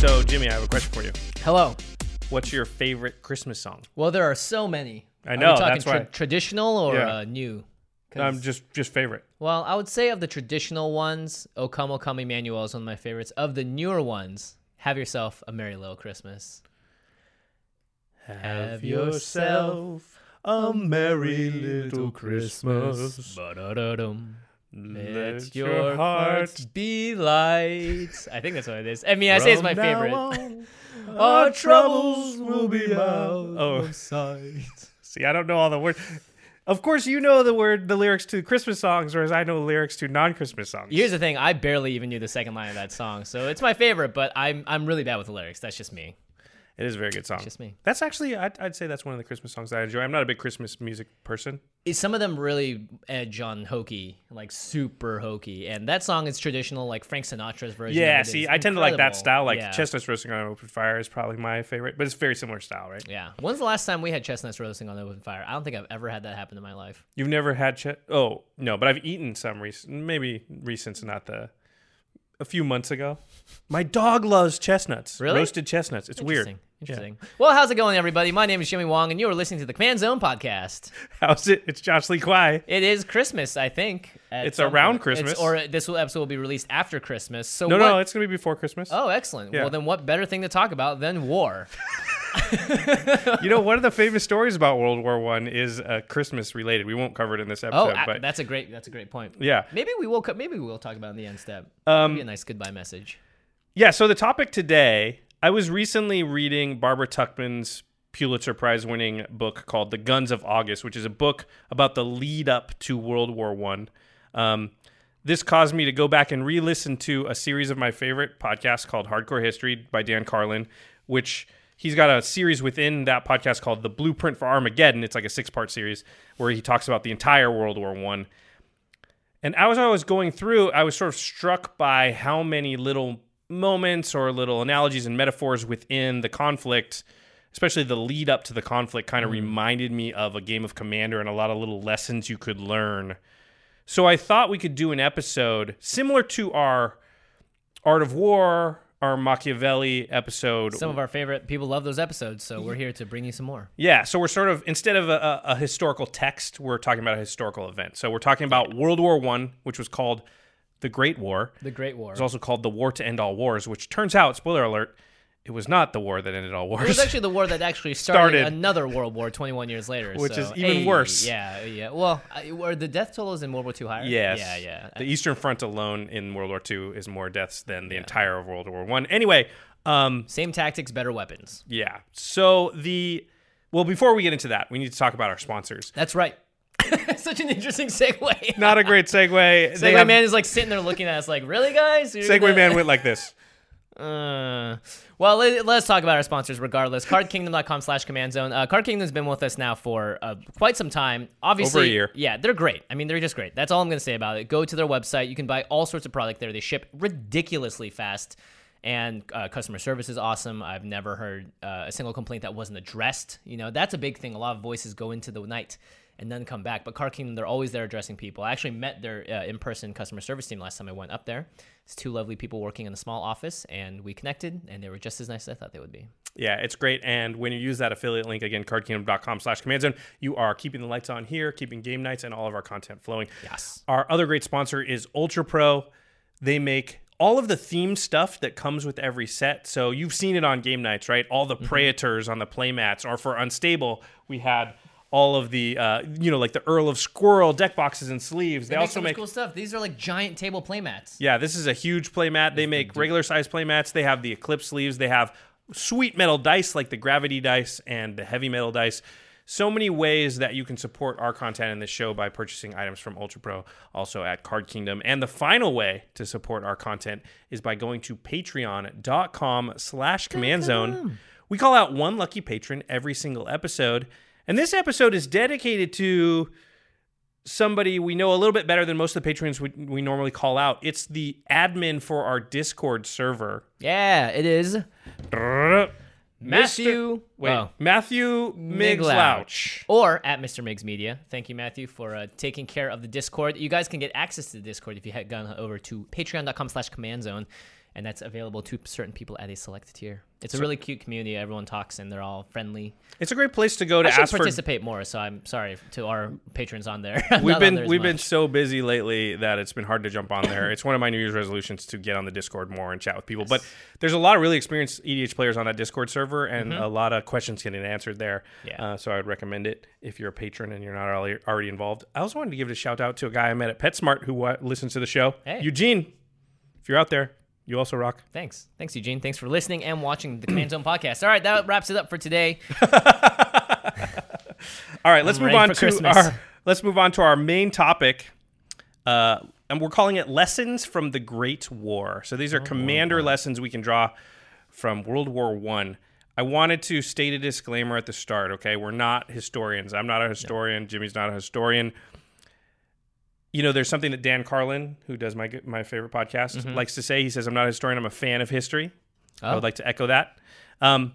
So, Jimmy, I have a question for you. Hello. What's your favorite Christmas song? Well, there are so many. I Are know, we talking that's why. traditional or Yeah. uh, new? 'Cause- Um, just just favorite. well, I would say of the traditional ones, O Come, O Come Emmanuel is one of my favorites. Of the newer ones, Have Yourself a Merry Little Christmas. Have yourself a merry little Christmas. Ba-da-da-dum. Let Let your your heart heart be light. I think that's what it is. I mean, I say it's my favorite. on, Our troubles will be out Oh. of sight. See, I don't know all the words. Of course, you know the word, the lyrics to Christmas songs, whereas I know the lyrics to non-Christmas songs. Here's the thing: I barely even knew the second line of that song, so it's my favorite. But I'm I'm really bad with the lyrics. That's just me. It is a very good song. just me. That's actually, I'd, I'd say that's one of the Christmas songs that I enjoy. I'm not a big Christmas music person. Is some of them really edge on hokey, like super hokey, and that song is traditional, like Frank Sinatra's version. Yeah, of it see, I tend to like that style. Like yeah. chestnuts roasting on an open fire is probably my favorite, but it's very similar style, right? Yeah. When's the last time we had chestnuts roasting on an open fire? I don't think I've ever had that happen in my life. You've never had ch- Oh no, but I've eaten some recent, maybe recent, not the. A few months ago, my dog loves chestnuts. Really? roasted chestnuts. It's weird. Interesting. Interesting. Well, how's it going, everybody? My name is Jimmy Wong, and you are listening to the Command Zone podcast. How's it? It's Josh Lee Kwai. It is Christmas, I think. It's around point. Christmas. It's- or this will- episode will be released after Christmas. So No, what, no, it's gonna be before Christmas. Oh, excellent. Yeah. Well, then what better thing to talk about than war? You know, one of the famous stories about World War One is uh, Christmas related. We won't cover it in this Oh, episode, a- but that's a great that's a great point. yeah, Maybe we will maybe we will talk about it in the end step. Um, Be a nice goodbye message. yeah. So the topic today, I was recently reading Barbara Tuchman's Pulitzer Prize winning book called The Guns of August, which is a book about the lead up to World War One. Um, this caused me to go back and re-listen to a series of my favorite podcasts called Hardcore History by Dan Carlin, which he's got a series within that podcast called The Blueprint for Armageddon. It's like a six-part series where he talks about the entire World War One. And as I was going through, I was sort of struck by how many little moments or little analogies and metaphors within the conflict, especially the lead up to the conflict, kind of mm. reminded me of a game of Commander and a lot of little lessons you could learn. So I thought we could do an episode similar to our Art of War, our Machiavelli episode. Some of our favorite people love those episodes, so we're here to bring you some more. Yeah, so we're sort of instead of a, a, a historical text, we're talking about a historical event. So we're talking about World War One, which was called the Great War. The Great War. It's also called the War to End All Wars, which turns out, spoiler alert, it was not the war that ended all wars. It was actually the war that actually started, Started. another World War 21 years later. Which so, is even hey, worse. Yeah, yeah. Well, were the death totals in World War II higher? yes. Yeah, yeah. The Eastern Front alone in World War II is more deaths than the entire of World War One. Anyway, um, Same tactics, better weapons. yeah. So the well, before we get into that, we need to talk about our sponsors. That's right. Such an interesting segue. Not a great segue. Segway have- Man is like sitting there looking at us like, really, guys? You're Segway gonna- Man went like this. Uh, well, let, us talk about our sponsors regardless. CardKingdom.com slash command zone. Uh, Card Kingdom's been with us now for uh, quite some time. Obviously, Over a year. Yeah, they're great. I mean, they're just great. That's all I'm going to say about it. Go to their website. You can buy all sorts of product there. They ship ridiculously fast. and uh, customer service is awesome. I've never heard uh, a single complaint that wasn't addressed. You know, that's a big thing. A lot of voices go into the night and then come back. But Card Kingdom, they're always there addressing people. I actually met their uh, in-person customer service team last time I went up there. It's two lovely people working in a small office, and we connected, and they were just as nice as I thought they would be. Yeah, it's great. And when you use that affiliate link, again, cardkingdom.com slash command zone, you are keeping the lights on here, keeping game nights and all of our content flowing. Yes. Our other great sponsor is Ultra Pro. They make all of the theme stuff that comes with every set. So you've seen it on game nights, right? All the Mm-hmm. Praetors on the playmats, or for Unstable, we had all of the, uh, you know, like the Earl of Squirrel deck boxes and sleeves. They, They, make also so make cool stuff. These are like giant table playmats. yeah, this is a huge playmat. They make regular size playmats. They have the Eclipse sleeves. They have sweet metal dice like the Gravity dice and the Heavy metal dice. So many ways that you can support our content in this show by purchasing items from Ultra Pro, also at Card Kingdom. And the final way to support our content is by going to patreon.com slash command zone. We call out one lucky patron every single episode. And this episode is dedicated to somebody we know a little bit better than most of the patrons we, we normally call out. It's the admin for our Discord server. Yeah, it is. Matthew. Wait, oh. Matthew Migslauch. Or at Mr. Migs Media. Thank you, Matthew, for uh, taking care of the Discord. You guys can get access to the Discord if you had gone over to patreon.com slash command zone. And that's available to certain people at a select tier. It's a really cute community. Everyone talks and they're all friendly. It's a great place to go to I should ask participate more, so I'm sorry to our patrons on there. We've been we've been so busy lately that it's been hard to jump on there. it's one of my New Year's resolutions to get on the Discord more and chat with people. But there's a lot of really experienced EDH players on that Discord server, and a lot of questions getting answered there. Mm-hmm. Yeah. Uh, so I would recommend it if you're a patron and you're not already, already involved. I also wanted to give a shout out to a guy I met at PetSmart who uh, listens to the show, Hey. Eugene. If you're out there, you also rock. Thanks. Thanks, Eugene. Thanks for listening and watching the Command Zone podcast. All right, that wraps it up for today. All right, let's I'm move on to Christmas. our let's move on to our main topic. Uh, and we're calling it lessons from the Great War. So these are commander lessons we can draw from World War One. I. wanted to state a disclaimer at the start. Okay, we're not historians. I'm not a historian. Jimmy's not a historian. You know, there's something that Dan Carlin, who does my my favorite podcast, Mm-hmm. likes to say. He says, "I'm not a historian. I'm a fan of history." I Oh. would like to echo that. Um,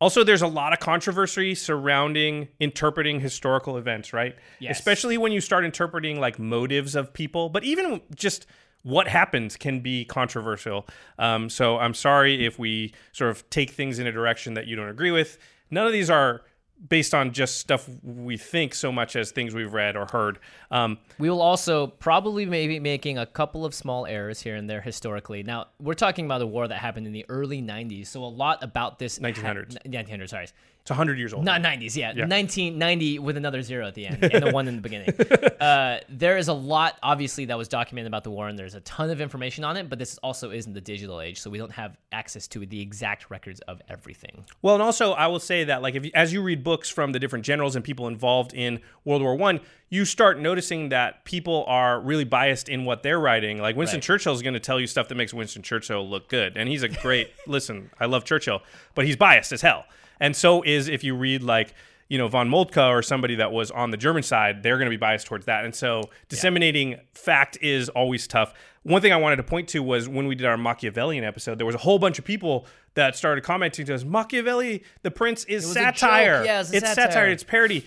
also, there's a lot of controversy surrounding interpreting historical events, right? Yes. Especially when you start interpreting like motives of people, but even just what happens can be controversial. Um, so I'm sorry if we sort of take things in a direction that you don't agree with. None of these are based on just stuff we think so much as things we've read or heard. Um, We will also probably maybe making a couple of small errors here and there historically. Now, we're talking about a war that happened in the early 90s, so a lot about this 1900s. Ha- 1900s, sorry. It's 100 years old. Not 90s, yeah. 1990 with another zero at the end and the one in the beginning. uh, there is a lot, obviously, that was documented about the war, and there's a ton of information on it, but this also isn't the digital age, so we don't have access to the exact records of everything. Well, and also I will say that like if you, as you read books from the different generals and people involved in World War One, you start noticing that people are really biased in what they're writing. Like Winston Right. Churchill is going to tell you stuff that makes Winston Churchill look good, and he's a great listen. I love Churchill, but he's biased as hell, and so is if you read like. You know, von Moltke or somebody that was on the German side, they're going to be biased towards that. And so disseminating fact is always tough. One thing I wanted to point to was when we did our Machiavellian episode, there was a whole bunch of people that started commenting to us, Machiavelli, the prince, is satire. Yeah, it it's satire. It's parody.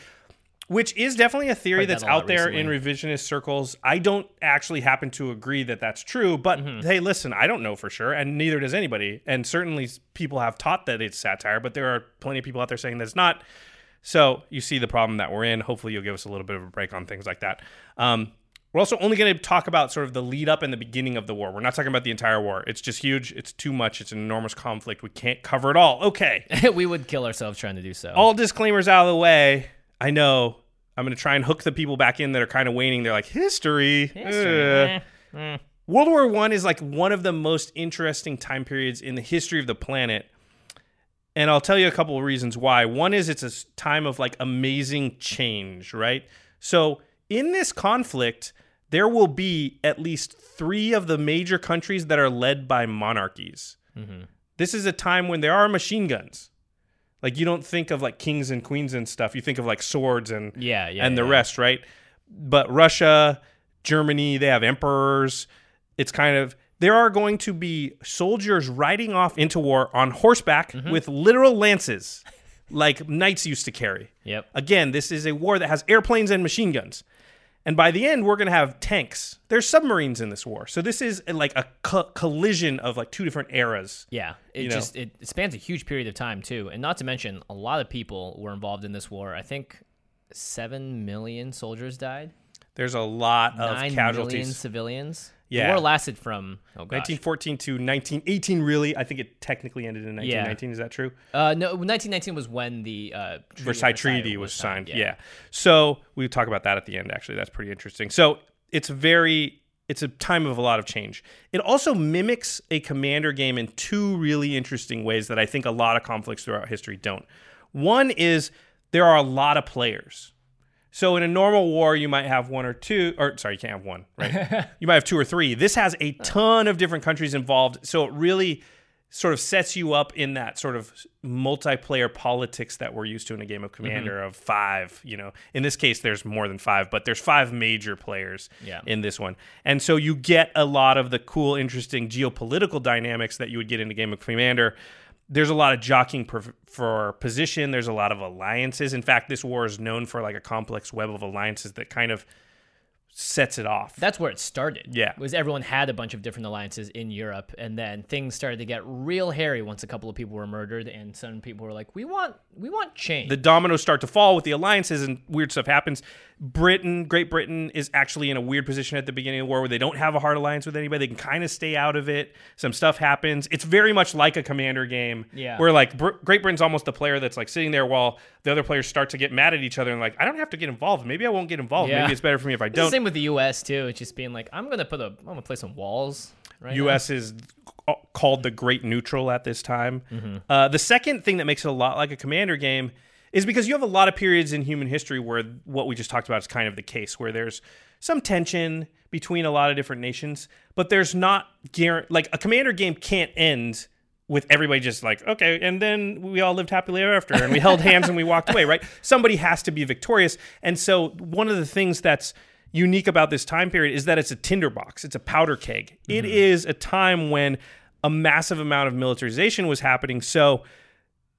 Which is definitely a theory Heard that that's a out there in revisionist circles. I don't actually happen to agree that that's true, but Mm-hmm. hey, listen, I don't know for sure, and neither does anybody. And certainly people have taught that it's satire, but there are plenty of people out there saying that it's not. So you see the problem that we're in. Hopefully, you'll give us a little bit of a break on things like that. Um, we're also only going to talk about sort of the lead up and the beginning of the war. We're not talking about the entire war. It's just huge. It's too much. It's an enormous conflict. We can't cover it all. Okay. we would kill ourselves trying to do so. all disclaimers out of the way. I know I'm going to try and hook the people back in that are kind of waning. They're like, history. History, Ugh." eh. World War One is like one of the most interesting time periods in the history of the planet. And I'll tell you a couple of reasons why. One is it's a time of like amazing change, right? So in this conflict, there will be at least three of the major countries that are led by monarchies. This is a time when there are machine guns. Like you don't think of like kings and queens and stuff. You think of like swords and Yeah, yeah, and the yeah. rest, right? But Russia, Germany, they have emperors. It's kind of there are going to be soldiers riding off into war on horseback mm-hmm. with literal lances, like knights used to carry. Yep. Again, this is a war that has airplanes and machine guns. And by the end, we're going to have tanks. There's submarines in this war. So this is uh, like a co- collision of like two different eras. Yeah, it just it, it spans a huge period of time too, and not to mention a lot of people were involved in this war. I think seven million soldiers died, There's a lot of casualties. civilians. Yeah. the war lasted from oh 1914 to 1918, really. I think it technically ended in Yeah. 1919. Is that true? uh, no, 1919 was when the uh, Treaty Versailles Treaty was signed. Yeah. So we talk about that at the end. Actually, that's pretty interesting. So it's very, it's a time of a lot of change. It also mimics a commander game in two really interesting ways that I think a lot of conflicts throughout history don't. One is there are a lot of players. So in a normal war, you might have one or two, or sorry, you can't have one, right? you might have two or three. This has a ton of different countries involved, so it really sort of sets you up in that sort of multiplayer politics that we're used to in a game of mm-hmm. Commander of five. You know, in this case, there's more than five, but there's five major players Yeah. in this one, and so you get a lot of the cool, interesting geopolitical dynamics that you would get in a game of Commander there's a lot of jockeying for, for position. There's a lot of alliances. In fact, this war is known for like a complex web of alliances that kind of sets it off. That's where it started. Yeah. was everyone had a bunch of different alliances in Europe, and then things started to get real hairy once a couple of people were murdered, and some people were like, "We want, we want change." the dominoes start to fall with the alliances and weird stuff happens. Britain, Great Britain is actually in a weird position at the beginning of the war where they don't have a hard alliance with anybody. They can kind of stay out of it. Some stuff happens. It's very much like a commander game Yeah. where like Br- Great Britain's almost the player that's like sitting there while the other players start to get mad at each other and like, I don't have to get involved. Maybe I won't get involved. Yeah. Maybe it's better for me if I don't. With the U.S. too. It's just being like, "I'm gonna put a, I'm gonna play some walls." Right now. U.S. is called the Great Neutral at this time. Mm-hmm. Uh, the second thing that makes it a lot like a commander game is because you have a lot of periods in human history where what we just talked about is kind of the case, where there's some tension between a lot of different nations, but there's not guarantee like a commander game can't end with everybody just like okay and then we all lived happily ever after and we held hands and we walked away right somebody has to be victorious and so one of the things that's unique about this time period is that it's a tinderbox it's a powder keg It mm-hmm. is a time when a massive amount of militarization was happening so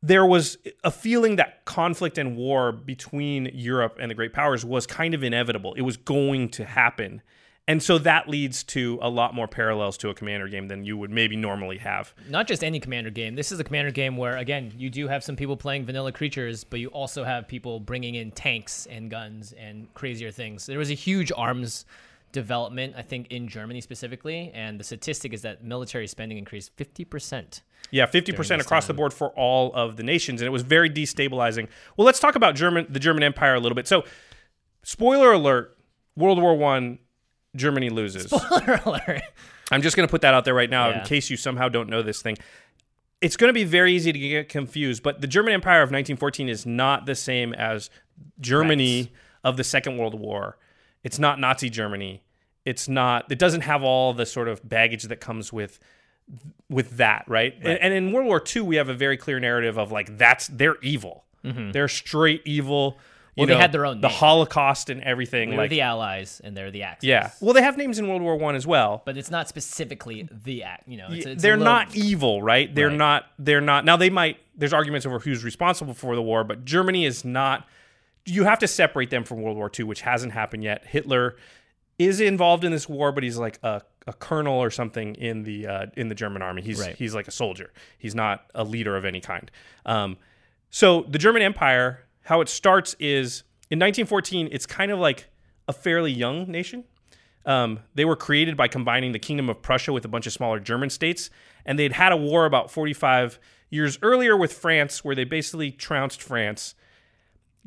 there was a feeling that conflict and war between Europe and the great powers was kind of inevitable. It was going to happen. And so that leads to a lot more parallels to a commander game than you would maybe normally have. not just any commander game. This is a commander game where, again, you do have some people playing vanilla creatures, but you also have people bringing in tanks and guns and crazier things. There was a huge arms development, I think, in Germany specifically, and the statistic is that military spending increased 50%. Yeah, 50% this across the board for all of the nations and it was very destabilizing. Well, let's talk about German the German Empire a little bit. So, spoiler alert, World War 1 Germany loses. Spoiler alert. I'm just going to put that out there right now Yeah. in case you somehow don't know this thing. It's going to be very easy to get confused, but the German Empire of 1914 is not the same as Germany Correct. of the Second World War. It's not Nazi Germany. It's not. It doesn't have all the sort of baggage that comes with with that, right? And, and in World War II, we have a very clear narrative of like that's they're evil. Mm-hmm. They're straight evil. Well, they had their own the name. Holocaust and everything. They're like the Allies, and they're the Axis. yeah. Well, they have names in World War One as well. But it's not specifically the act. You know, it's, it's they're little- not evil, right? They're Right. not. They're not. Now they might. There's arguments over who's responsible for the war, but Germany is not. You have to separate them from World War II, which hasn't happened yet. Hitler is involved in this war, but he's like a, a colonel or something in the uh, in the German army. He's Right. he's like a soldier. He's not a leader of any kind. Um, so the German Empire, how it starts is in 1914. It's kind of like a fairly young nation. Um, they were created by combining the Kingdom of Prussia with a bunch of smaller German states, and they'd had a war about 45 years earlier with France, where they basically trounced France.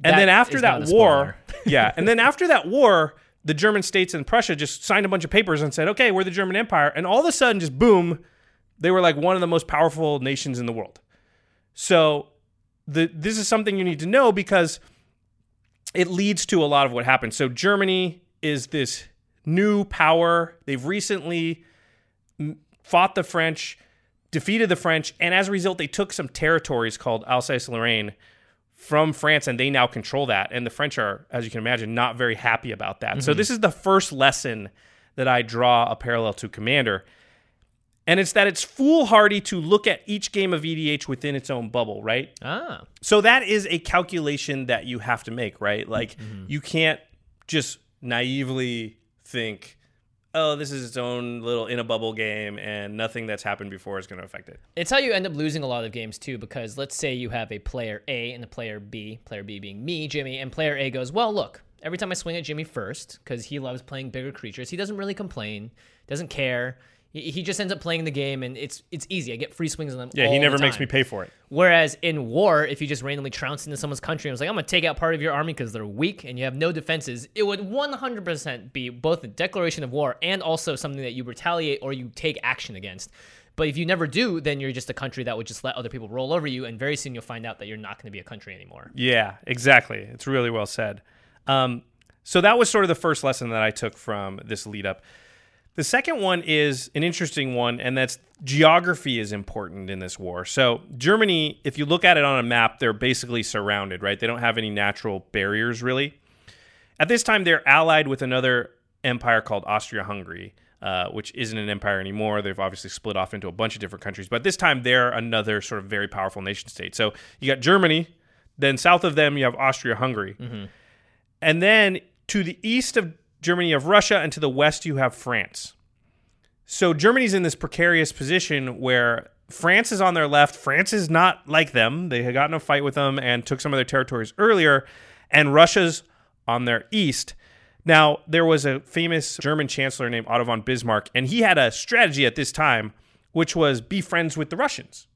And That then after that war, yeah, and then after that war, the German states and Prussia just signed a bunch of papers and said, "Okay, we're the German Empire," and all of a sudden, just boom, they were like one of the most powerful nations in the world. So, the this is something you need to know because it leads to a lot of what happens. So Germany is this new power. They've recently fought the French, defeated the French, and as a result, they took some territories called Alsace-Lorraine from France, and they now control that. And the French are, as you can imagine, not very happy about that. So mm-hmm. this is the first lesson that I draw a parallel to Commander. And it's that it's foolhardy to look at each game of EDH within its own bubble, right? Ah, So that is a calculation that you have to make, right? Like Mm-hmm. you can't just naively think, "Oh, this is its own little in a bubble game and nothing that's happened before is going to affect it." It's how you end up losing a lot of games too, because let's say you have a player A and a player B, player B being me, Jimmy, and player A goes, Well, look, every time I swing at Jimmy first, because he loves playing bigger creatures, he doesn't really complain, doesn't care. He just ends up playing the game, and it's it's easy. I get free swings on them. Yeah, he never makes me pay for it. Whereas in war, if you just randomly trounce into someone's country and was like, I'm going to take out part of your army because they're weak and you have no defenses, it would 100% be both a declaration of war and also something that you retaliate or you take action against. But if you never do, then you're just a country that would just let other people roll over you, and very soon you'll find out that you're not going to be a country anymore. Yeah, exactly. It's really well said. Um, so that was sort of the first lesson that I took from this lead up. The second one is an interesting one, and that's geography is important in this war. So, Germany, if you look at it on a map, they're basically surrounded, right? They don't have any natural barriers, really. At this time, they're allied with another empire called Austria Hungary, uh, which isn't an empire anymore. They've obviously split off into a bunch of different countries, but this time they're another sort of very powerful nation state. So, you got Germany, then south of them, you have Austria Hungary. And then to the east of Germany, you have Russia, and to the west, you have France. So Germany's in this precarious position where France is on their left. France is not like them. They had gotten a fight with them and took some of their territories earlier, and Russia's on their east. Now, there was a famous German chancellor named Otto von Bismarck, and he had a strategy at this time, which was be friends with the Russians.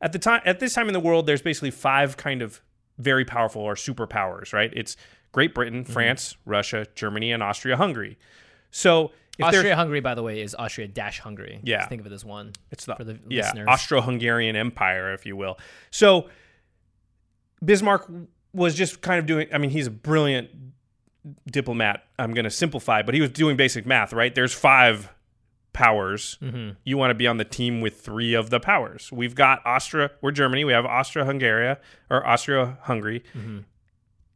At the time, at this time in the world, there's basically five kind of very powerful or superpowers, right? It's Great Britain, France, Russia, Germany, and Austria-Hungary. So Austria Hungary, by the way, is Austria dash Hungary. Yeah. Just think of it as one. It's the, for the yeah, listeners. Austro-Hungarian Empire, if you will. So Bismarck was just kind of doing. I mean, he's a brilliant diplomat. I'm going to simplify, but he was doing basic math, right? There's five powers. Mm-hmm. You want to be on the team with three of the powers. We've got Austria. We're Germany. We have Austria-Hungary or Austria-Hungary. Mm-hmm.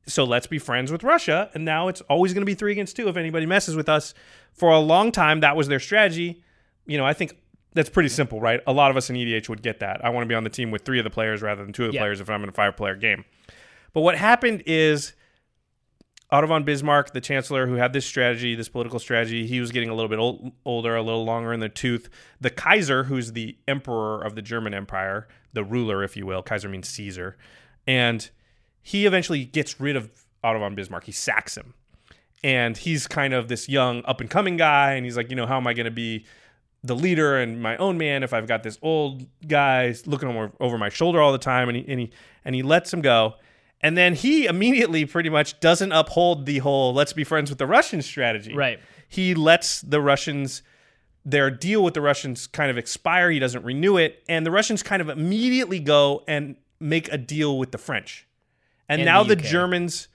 So let's be friends with Russia. And now it's always going to be three against two if anybody messes with us. For a long time, that was their strategy. You know, I think that's pretty simple, right? A lot of us in EDH would get that. I want to be on the team with three of the players rather than two of the Yeah. players if I'm in a five player game. But what happened is Otto von Bismarck, the chancellor who had this strategy, this political strategy, he was getting a little bit old, older, a little longer in the tooth. The Kaiser, who's the emperor of the German Empire, the ruler, if you will, Kaiser means Caesar, and he eventually gets rid of Otto von Bismarck. He sacks him. And he's kind of this young up and coming guy. And he's like, you know, how am I going to be the leader and my own man if I've got this old guy looking over, over my shoulder all the time? And he, and, he, and he lets him go. And then he immediately pretty much doesn't uphold the whole let's be friends with the Russians strategy. Right. He lets the Russians their deal with the Russians kind of expire. He doesn't renew it, and the Russians kind of immediately go and make a deal with the French. And, And now the the, Germans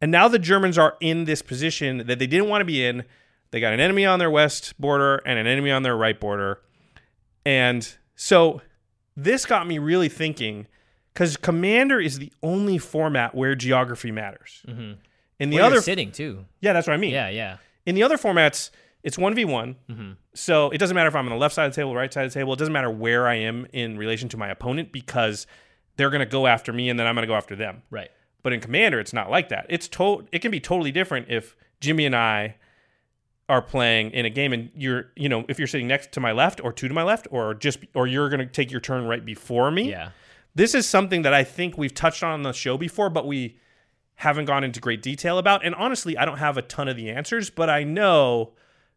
and now the Germans are in this position that they didn't want to be in. They got an enemy on their west border and an enemy on their right border. And so this got me really thinking cuz Commander is the only format where geography matters. In the. Where other you're sitting too. Yeah, that's what I mean. Yeah, yeah. In the other formats, it's 1v1. Mm-hmm. So it doesn't matter if I'm on the left side of the table, right side of the table. It doesn't matter where I am in relation to my opponent because they're going to go after me and then I'm going to go after them. Right. But in Commander, it's not like that. It's to- it can be totally different if Jimmy and I are playing in a game and you're, you know, if you're sitting next to my left or two to my left or just or you're going to take your turn right before me. Yeah. This is something that I think we've touched on on the show before, but we haven't gone into great detail about. And honestly, I don't have a ton of the answers, but I know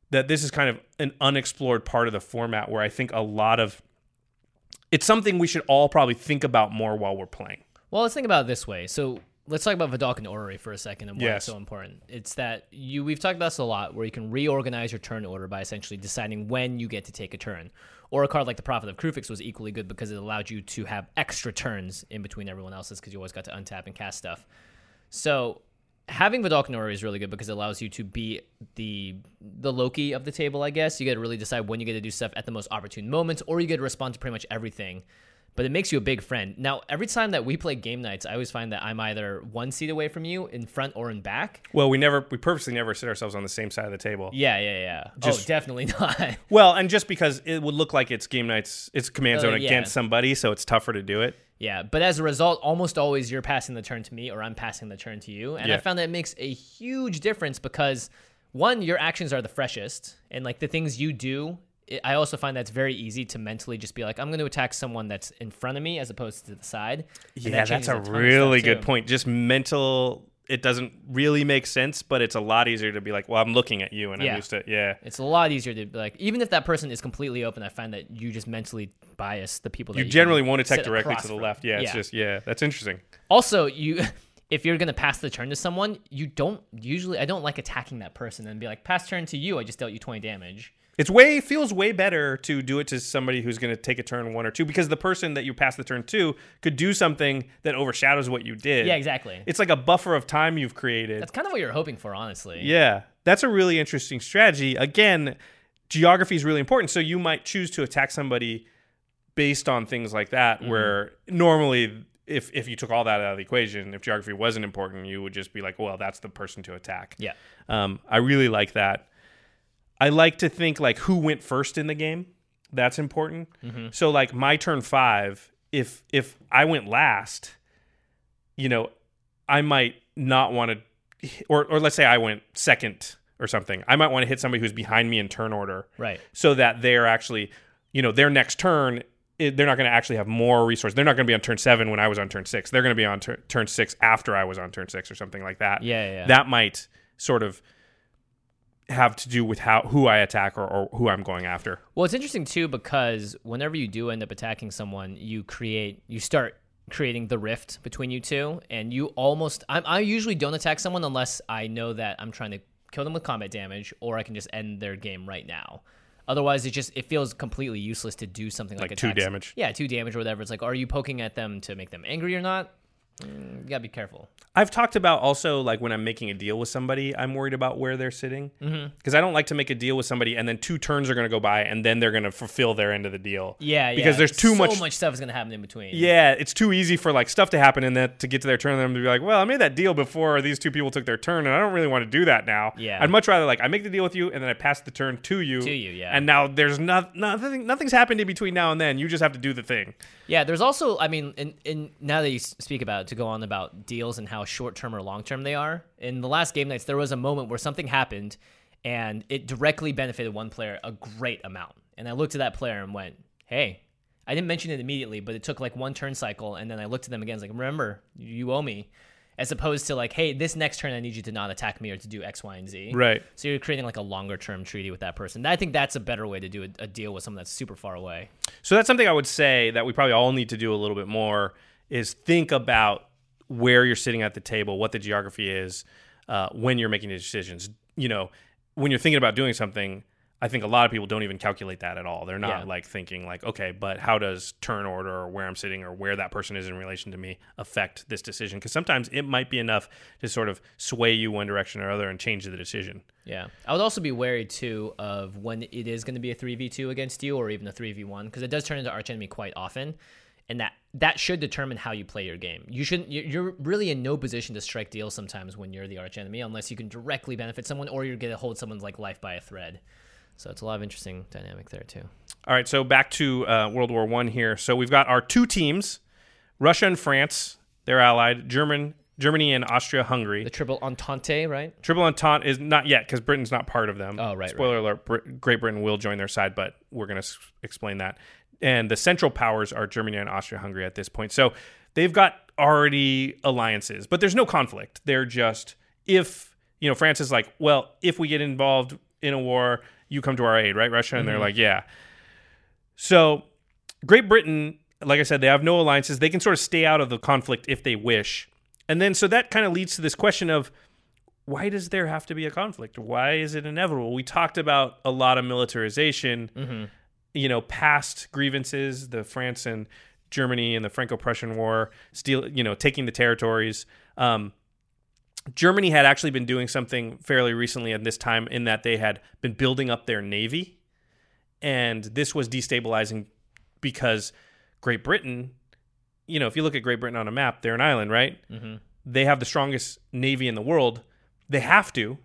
that this is kind of an unexplored part of the format where I think a lot of it's something we should all probably think about more while we're playing. Well, let's think about it this way. So let's talk about Vedalken and Orrery for a second and why Yes. it's so important. It's that you we've talked about this a lot, where you can reorganize your turn order by essentially deciding when you get to take a turn. Or a card like the Prophet of Kruphix was equally good because it allowed you to have extra turns in between everyone else's because you always got to untap and cast stuff. So having and Orrery is really good because it allows you to be the the Loki of the table, I guess. You get to really decide when you get to do stuff at the most opportune moments, or you get to respond to pretty much everything but it makes you a big friend. Now, every time that we play game nights, I always find that I'm either one seat away from you, in front or in back. Well, we never, we purposely never sit ourselves on the same side of the table. Yeah, yeah, yeah. Just- oh, definitely not. Well, and just because it would look like it's game nights, it's command Uh, zone yeah. against somebody, so it's tougher to do it. yeah, but as a result, almost always you're passing the turn to me or I'm passing the turn to you. And I found that it makes a huge difference because one, your actions are the freshest, and like the things you do. It- I also find that's very easy to mentally just be like, I'm going to attack someone that's in front of me as opposed to the side. Yeah, that that's a stuff, really good too. point. Just mental, it doesn't really make sense, but it's a lot easier to be like, well, I'm looking at you, and Yeah. I'm used to, yeah. It's a lot easier to be like, even if that person is completely open, I find that you just mentally bias the people that You you generally can won't attack directly to the left. Yeah, it's just, yeah, that's interesting. Also, you if you're gonna pass the turn to someone, you don't usually. I don't like attacking that person and be like, pass turn to you. I just dealt you 20 damage. It's way feels way better to do it to somebody who's going to take a turn one or two because the person that you pass the turn to could do something that overshadows what you did. Yeah, exactly. It's like a buffer of time you've created. That's kind of what you're hoping for, honestly. Yeah, that's a really interesting strategy. Again, geography is really important. So you might choose to attack somebody based on things like that, Mm-hmm. where normally, if if you took all that out of the equation, if geography wasn't important, you would just be like, well, that's the person to attack. Yeah. Um, I really like that. I like to think like who went first in the game. That's important. Mm-hmm. So like my turn five, if if I went last, you know, I might not want to, or or let's say I went second or something. I might want to hit somebody who's behind me in turn order, Right. so that they're actually, you know, their next turn. They're not going to actually have more resources. They're not going to be on turn seven when I was on turn six. They're going to be on tur- turn six after I was on turn six or something like that. Yeah, yeah. That might sort of have to do with how who I attack or, or who I'm going after. Well, it's interesting too because whenever you do end up attacking someone, you create, you start creating the rift between you two, and you almost. I, I usually don't attack someone unless I know that I'm trying to kill them with combat damage, or I can just end their game right now. Otherwise, it just it feels completely useless to do something like, Like two damage. Yeah, two damage or whatever. It's like, are you poking at them to make them angry or not? Mm, you gotta be careful. I've talked about also like when I'm making a deal with somebody, I'm worried about where they're sitting because Mm-hmm. I don't like to make a deal with somebody and then two turns are going to go by and then they're going to fulfill their end of the deal. Yeah, yeah. because there's too so much. much stuff is gonna happen in between. Yeah, it's too easy for like stuff to happen and then to get to their turn and them to be like, well, I made that deal before these two people took their turn and I don't really want to do that now. Yeah. I'd much rather like I make the deal with you and then I pass the turn to you. To you, yeah. And now there's not nothing nothing's happened in between now and then. You just have to do the thing. Yeah, there's also, I mean, in, in now that you speak about it, Uh, to go on about deals and how short term or long term they are. In the last game nights, there was a moment where something happened, and it directly benefited one player a great amount. And I looked at that player and went, "Hey." I didn't mention it immediately, but it took like one turn cycle, and then I looked at them again. I was like, "Remember, you owe me," as opposed to like, "Hey, this next turn, I need you to not attack me or to do X, Y, and Z." Right. So you're creating like a longer term treaty with that person. I think that's a better way to do a, a deal with someone that's super far away. So that's something I would say that we probably all need to do a little bit more is think about where you're sitting at the table, what the geography is uh, when you're making decisions. You know, when you're thinking about doing something, I think a lot of people don't even calculate that at all. They're not Yeah. like thinking like, okay, but how does turn order or where I'm sitting or where that person is in relation to me affect this decision? Because sometimes it might be enough to sort of sway you one direction or other and change the decision. Yeah. I would also be wary too of when it is going to be a 3v2 against you or even a 3v1 because it does turn into archenemy quite often and that that should determine how you play your game. You shouldn't you- you're really in no position to strike deals sometimes when you're the archenemy unless you can directly benefit someone or you're going to hold someone's like life by a thread. So it's a lot of interesting dynamic there too. All right, so back to uh, World War One here. So we've got our two teams, Russia and France. They're allied. German, Germany and Austria-Hungary. The triple entente, right? Triple Entente is not yet because Britain's not part of them. Oh, right, Spoiler alert: Brit- Great Britain will join their side, but we're going to s- explain that. And the Central Powers are Germany and Austria-Hungary at this point. So they've got already alliances, but there's no conflict. They're just if you know France is like, well, if we get involved in a war, you come to our aid, right, Russia? And they're mm-hmm. like, yeah. So Great Britain, like I said, they have no alliances. They can sort of stay out of the conflict if they wish. And then so that kind of leads to this question of why does there have to be a conflict? Why is it inevitable? We talked about a lot of militarization, mm-hmm. You know, past grievances, the France and Germany and the Franco-Prussian War, steal, you know, taking the territories. Um, Germany had actually been doing something fairly recently at this time in that they had been building up their navy, and this was destabilizing because Great Britain, you know, if you look at Great Britain on a map, they're an island, right? Mm-hmm. They have the strongest navy in the world. They have to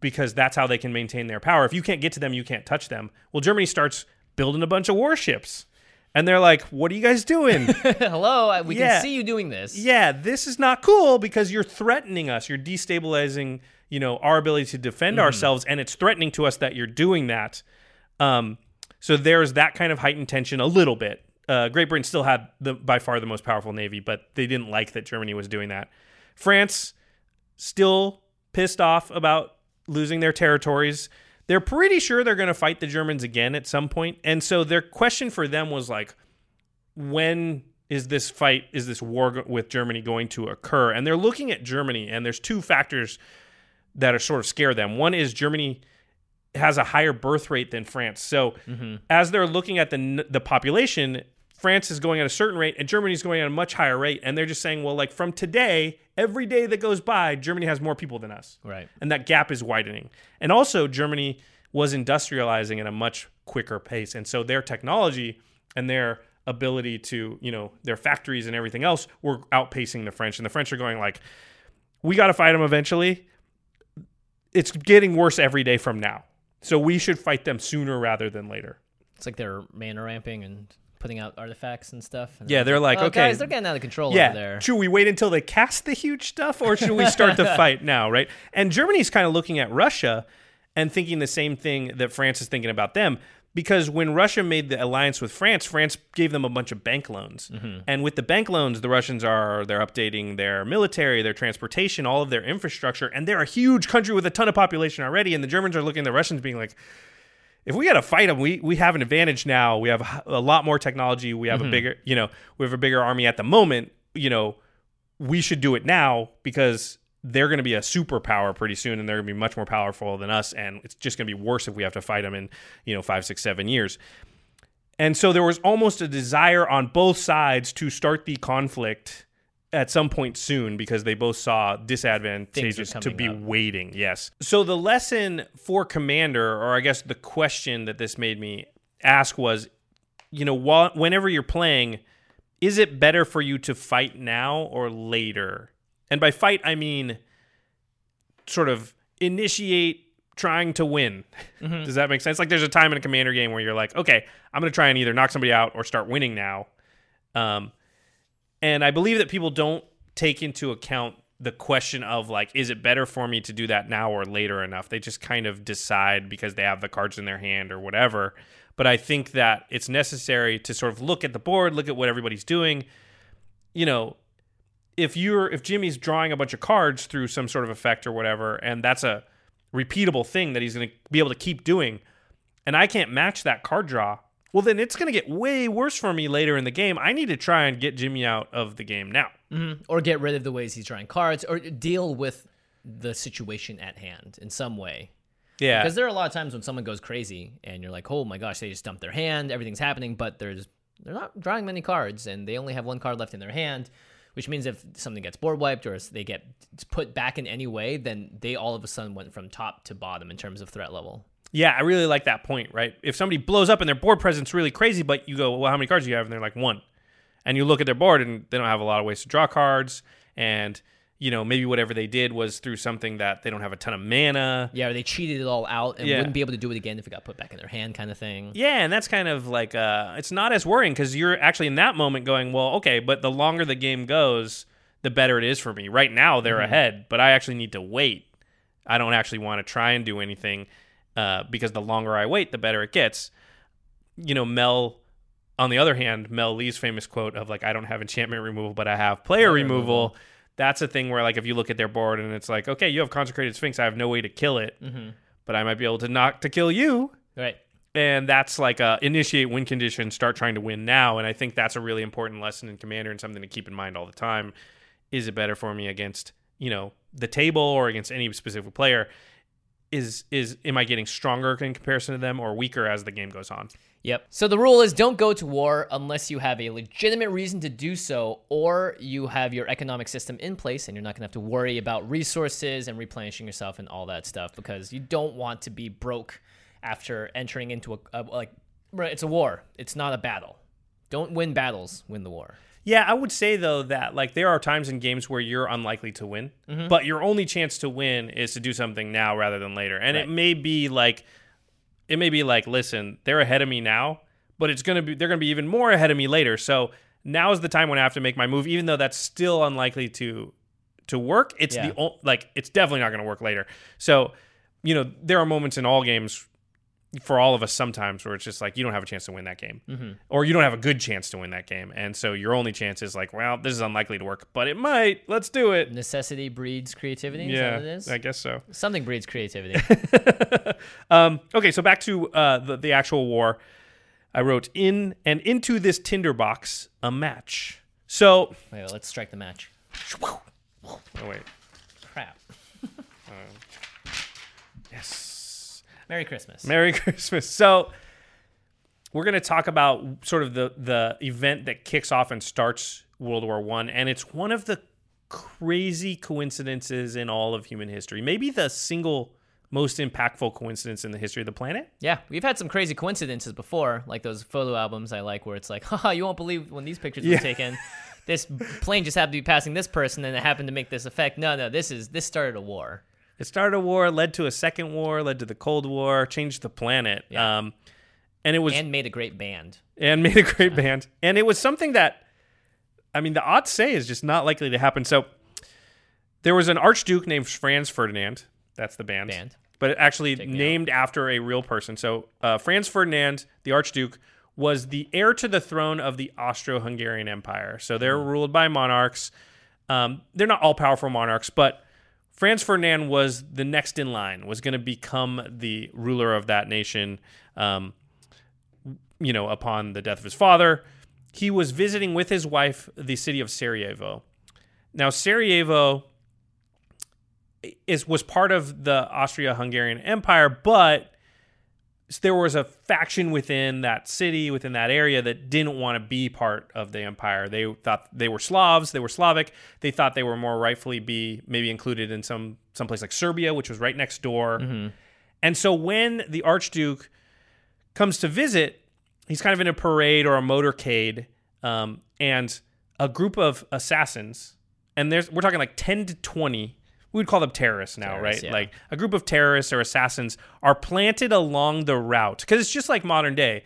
because that's how they can maintain their power. If you can't get to them, you can't touch them. Well, Germany starts building a bunch of warships. And they're like, "What are you guys doing?" Hello, we Yeah. can see you doing this. yeah, this is not cool because you're threatening us. You're destabilizing, you know, our ability to defend ourselves, and it's threatening to us that you're doing that. Um, so there's that kind of heightened tension a little bit. Uh, Great Britain still had the by far the most powerful navy, but they didn't like that Germany was doing that. France still pissed off about losing their territories. They're pretty sure they're going to fight the Germans again at some point, and so their question for them was like, when is this fight is this war with Germany going to occur? And they're looking at Germany, and there's two factors that are sort of scare them. One is Germany has a higher birth rate than France. So mm-hmm. as they're looking at the the population, France is going at a certain rate and Germany's going at a much higher rate and they're just saying, well, like from today, every day that goes by, Germany has more people than us. Right. And that gap is widening. And also Germany was industrializing at a much quicker pace. And so their technology and their ability to, you know, their factories and everything else were outpacing the French. And the French are going like, we got to fight them eventually. It's getting worse every day from now. So we should fight them sooner rather than later. It's like they're mana ramping and putting out artifacts and stuff. And Yeah, they're like, oh, okay, guys, they're getting out of control yeah. over there. Should we wait until they cast the huge stuff or should we start the fight now, right? And Germany's kind of looking at Russia and thinking the same thing that France is thinking about them. Because when Russia made the alliance with France, France gave them a bunch of bank loans. Mm-hmm. And with the bank loans, the Russians are they're updating their military, their transportation, all of their infrastructure, and they're a huge country with a ton of population already. And the Germans are looking at the Russians being like, if we got to fight them, we we have an advantage now. We have a, a lot more technology. We have a mm-hmm. bigger, you know, we have a bigger army at the moment. You know, we should do it now because they're going to be a superpower pretty soon, and they're going to be much more powerful than us. And it's just going to be worse if we have to fight them in, you know, five, six, seven years. And so there was almost a desire on both sides to start the conflict at some point soon because they both saw disadvantageous to be up. waiting. Yes. So the lesson for Commander, or I guess the question that this made me ask was, you know, while, whenever you're playing, is it better for you to fight now or later? And by fight, I mean sort of initiate trying to win. Does that make sense? Like there's a time in a commander game where you're like, okay, I'm going to try and either knock somebody out or start winning now. Um, and I believe that people don't take into account the question of like, is it better for me to do that now or later enough? They just kind of decide because they have the cards in their hand or whatever. But I think that it's necessary to sort of look at the board, look at what everybody's doing. You know, if you're if Jimmy's drawing a bunch of cards through some sort of effect or whatever, and that's a repeatable thing that he's going to be able to keep doing, and I can't match that card draw, well then it's going to get way worse for me later in the game. I need to try and get Jimmy out of the game now. Mm-hmm. or get rid of the ways he's drawing cards, or deal with the situation at hand in some way. Yeah, Because there are a lot of times when someone goes crazy and you're like, oh my gosh, they just dumped their hand, everything's happening, but there's they're not drawing many cards and they only have one card left in their hand, which means if something gets board wiped or they get put back in any way, then they all of a sudden went from top to bottom in terms of threat level. Yeah, I really like that point. Right, if somebody blows up and their board presence really crazy, but you go, well, how many cards do you have? And they're like one, and you look at their board and they don't have a lot of ways to draw cards, and you know maybe whatever they did was through something that they don't have a ton of mana. Yeah, or they cheated it all out and Yeah. wouldn't be able to do it again if it got put back in their hand, kind of thing. Yeah, and that's kind of like uh it's not as worrying because you're actually in that moment going, well, okay, but the longer the game goes, the better it is for me. Right now they're ahead, but I actually need to wait. I don't actually want to try and do anything uh, because the longer I wait, the better it gets. You know, Mel. On the other hand, Mel Lee's famous quote of like, "I don't have enchantment removal, but I have player removal." That's a thing where like if you look at their board and it's like, okay, you have consecrated sphinx, I have no way to kill it, but I might be able to knock to kill you Right. and that's like a initiate win condition start trying to win now and i think that's a really important lesson in commander and something to keep in mind all the time is it better for me against you know the table or against any specific player is is am i getting stronger in comparison to them or weaker as the game goes on Yep. So the rule is don't go to war unless you have a legitimate reason to do so, or you have your economic system in place and you're not going to have to worry about resources and replenishing yourself and all that stuff because you don't want to be broke after entering into a, a like it's a war. It's not a battle. Don't win battles, win the war. Yeah, I would say though that like there are times in games where you're unlikely to win, Mm-hmm. but your only chance to win is to do something now rather than later. And it may be like it may be like, listen, they're ahead of me now, but it's gonna be they're gonna be even more ahead of me later. So now is the time when I have to make my move, even though that's still unlikely to to work. It's Yeah. the like it's definitely not gonna work later. So you know there are moments in all games for all of us sometimes where it's just like you don't have a chance to win that game Mm-hmm. or you don't have a good chance to win that game and so your only chance is like well this is unlikely to work but it might let's do it Necessity breeds creativity. Is yeah that what it is? i guess so Something breeds creativity. um, okay so back to uh, the, the actual war i wrote in and into this tinderbox a match so wait, let's strike the match. oh wait Crap. yes Merry Christmas. Merry Christmas. So we're going to talk about sort of the the event that kicks off and starts World War 1 and it's one of the crazy coincidences in all of human history. Maybe the single most impactful coincidence in the history of the planet. Yeah, we've had some crazy coincidences before, like those photo albums I like, where it's like, haha, you won't believe when these pictures Yeah. were taken. This plane just happened to be passing this person, and it happened to make this effect. No, no, this is this started a war. It started a war, led to a second war, led to the Cold War, changed the planet. Yeah. Um and it was and made a great band. and made a great band. And it was something that, I mean, the odds say is just not likely to happen. So there was an archduke named Franz Ferdinand. That's the band. Band. But actually me named after a real person. So uh, Franz Ferdinand, the archduke, was the heir to the throne of the Austro-Hungarian Empire. So they're ruled by monarchs. Um, they're not all powerful monarchs, but Franz Ferdinand was the next in line, was going to become the ruler of that nation. Um, you know, upon the death of his father, he was visiting with his wife the city of Sarajevo. Now, Sarajevo is was part of the Austria-Hungarian Empire, but there was a faction within that city, within that area, that didn't want to be part of the empire. They thought they were Slavs, they were Slavic. They thought they were more rightfully be maybe included in some someplace like Serbia, which was right next door. And so when the Archduke comes to visit, he's kind of in a parade or a motorcade, um, and a group of assassins, and there's we're talking like ten to twenty. We would call them terrorists now, Terrorists, right? yeah. Like a group of terrorists or assassins are planted along the route because it's just like modern day.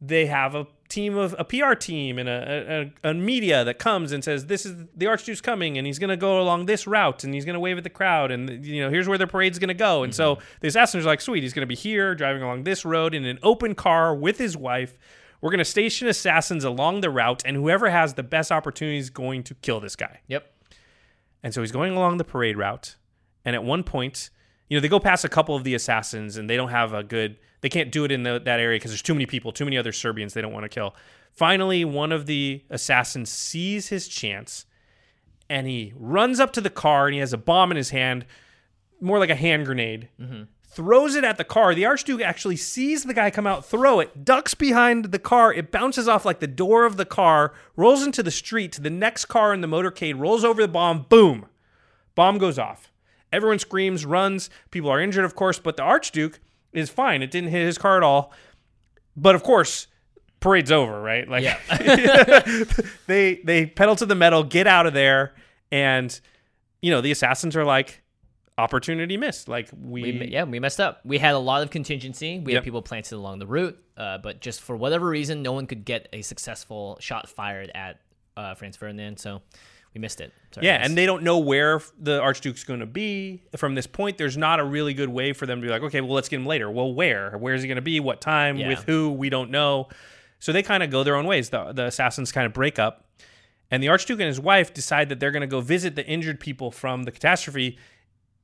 They have a team of a PR team and a, a, a media that comes and says this is the Archduke's coming and he's going to go along this route and he's going to wave at the crowd and you know here's where the parade's going to go and so mm-hmm. the assassins are like sweet he's going to be here driving along this road in an open car with his wife we're going to station assassins along the route and whoever has the best opportunity is going to kill this guy Yep. And so he's going along the parade route. And at one point, you know, they go past a couple of the assassins and they don't have a good, they can't do it in the, that area because there's too many people, too many other Serbians they don't want to kill. Finally, one of the assassins sees his chance and he runs up to the car and he has a bomb in his hand, more like a hand grenade. Mm-hmm. Throws it at the car. The Archduke actually sees the guy come out, throw it, ducks behind the car. It bounces off like the door of the car, rolls into the street. The next car in the motorcade rolls over the bomb. Boom. Bomb goes off. Everyone screams, runs. People are injured, of course, but the Archduke is fine. It didn't hit his car at all. But of course, parade's over, right? Like Yeah. they they pedal to the metal, get out of there, and you know the assassins are like, opportunity missed. Like we, We, yeah, we messed up. We had a lot of contingency. We Yep. had people planted along the route, uh, but just for whatever reason, no one could get a successful shot fired at uh, Franz Ferdinand. So we missed it. Sorry, yeah, guys. and they don't know where the Archduke's going to be from this point. There's not a really good way for them to be like, okay, well, let's get him later. Well, where? Where's he going to be? What time? Yeah. With who? We don't know. So they kind of go their own ways. The, the assassins kind of break up, and the Archduke and his wife decide that they're going to go visit the injured people from the catastrophe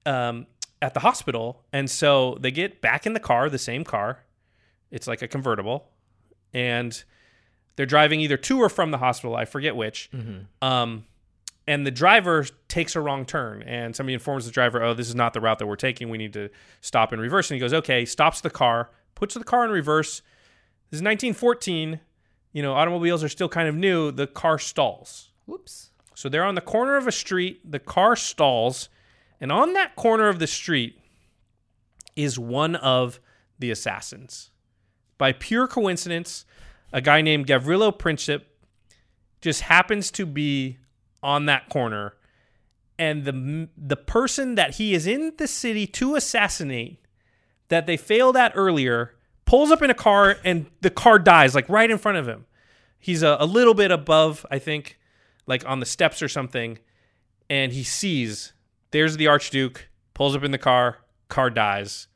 um, at the hospital. And so they get back in the car, the same car. It's like a convertible, and they're driving either to or from the hospital. I forget which. Um, and the driver takes a wrong turn and somebody informs the driver oh this is not the route that we're taking we need to stop and reverse and he goes okay stops the car puts the car in reverse this is 1914 you know automobiles are still kind of new the car stalls whoops. so they're on the corner of a street the car stalls and on that corner of the street is one of the assassins. By pure coincidence a guy named Gavrilo Princip just happens to be on that corner. And the the person that he is in the city to assassinate that they failed at earlier pulls up in a car and the car dies like right in front of him. He's a, a little bit above, I think, like on the steps or something, and he sees there's the Archduke, pulls up in the car, car dies,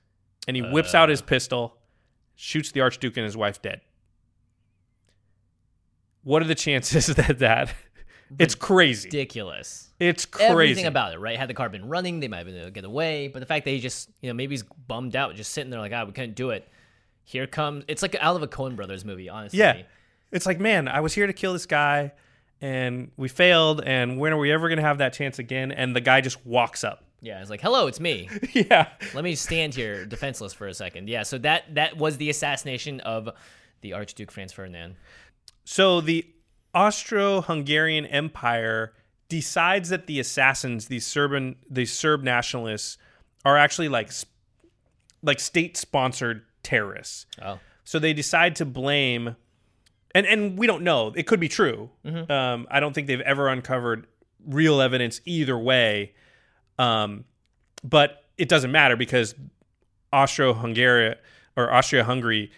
and he whips out his pistol, shoots the Archduke and his wife dead. What are the chances that that it's crazy. Ridiculous. It's crazy. Everything about it, right? Had the car been running, they might have been able to get away. But the fact that he just, you know, maybe he's bummed out, just sitting there like, ah, we couldn't do it. Here comes. It's like out of a Coen Brothers movie, honestly. Yeah. It's like, man, I was here to kill this guy and we failed and when are we ever going to have that chance again? And the guy just walks up. Yeah, it's like, hello, it's me. yeah. Let me stand here defenseless for a second. Yeah, so that that was the assassination of the Archduke Franz Ferdinand. So the Austro-Hungarian Empire decides that the assassins, these Serbian, these Serb nationalists, are actually like like state-sponsored terrorists. Oh. So they decide to blame, and and we don't know. It could be true. Um, I don't think they've ever uncovered real evidence either way. Um, but it doesn't matter because Austro-Hungary or Austria-Hungary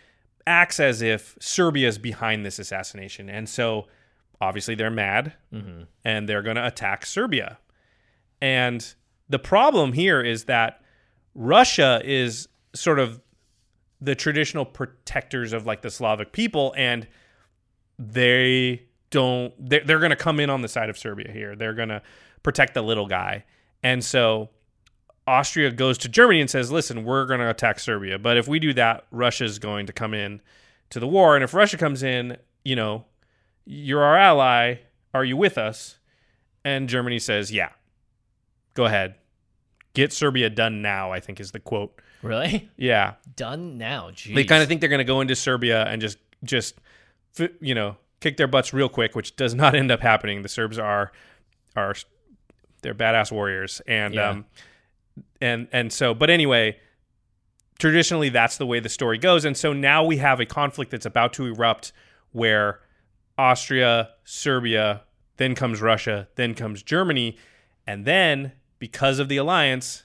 acts as if Serbia is behind this assassination, and so obviously they're mad and they're going to attack Serbia. And the problem here is that Russia is sort of the traditional protectors of like the Slavic people, and they don't. They're, they're going to come in on the side of Serbia here. They're going to protect the little guy, and so Austria goes to Germany and says, "Listen, we're going to attack Serbia, but if we do that, Russia's going to come in to the war, and if Russia comes in, you know, you're our ally. Are you with us?" And Germany says, "Yeah, go ahead, get Serbia done now." I think is the quote. Really? Yeah, Done now. Jeez. they kind of think they're going to go into Serbia and just just you know kick their butts real quick, which does not end up happening. The Serbs are are they're badass warriors, and Yeah. um and and so but anyway, traditionally that's the way the story goes, and so now we have a conflict that's about to erupt where Austria, Serbia, then comes Russia, then comes Germany, and then because of the alliance,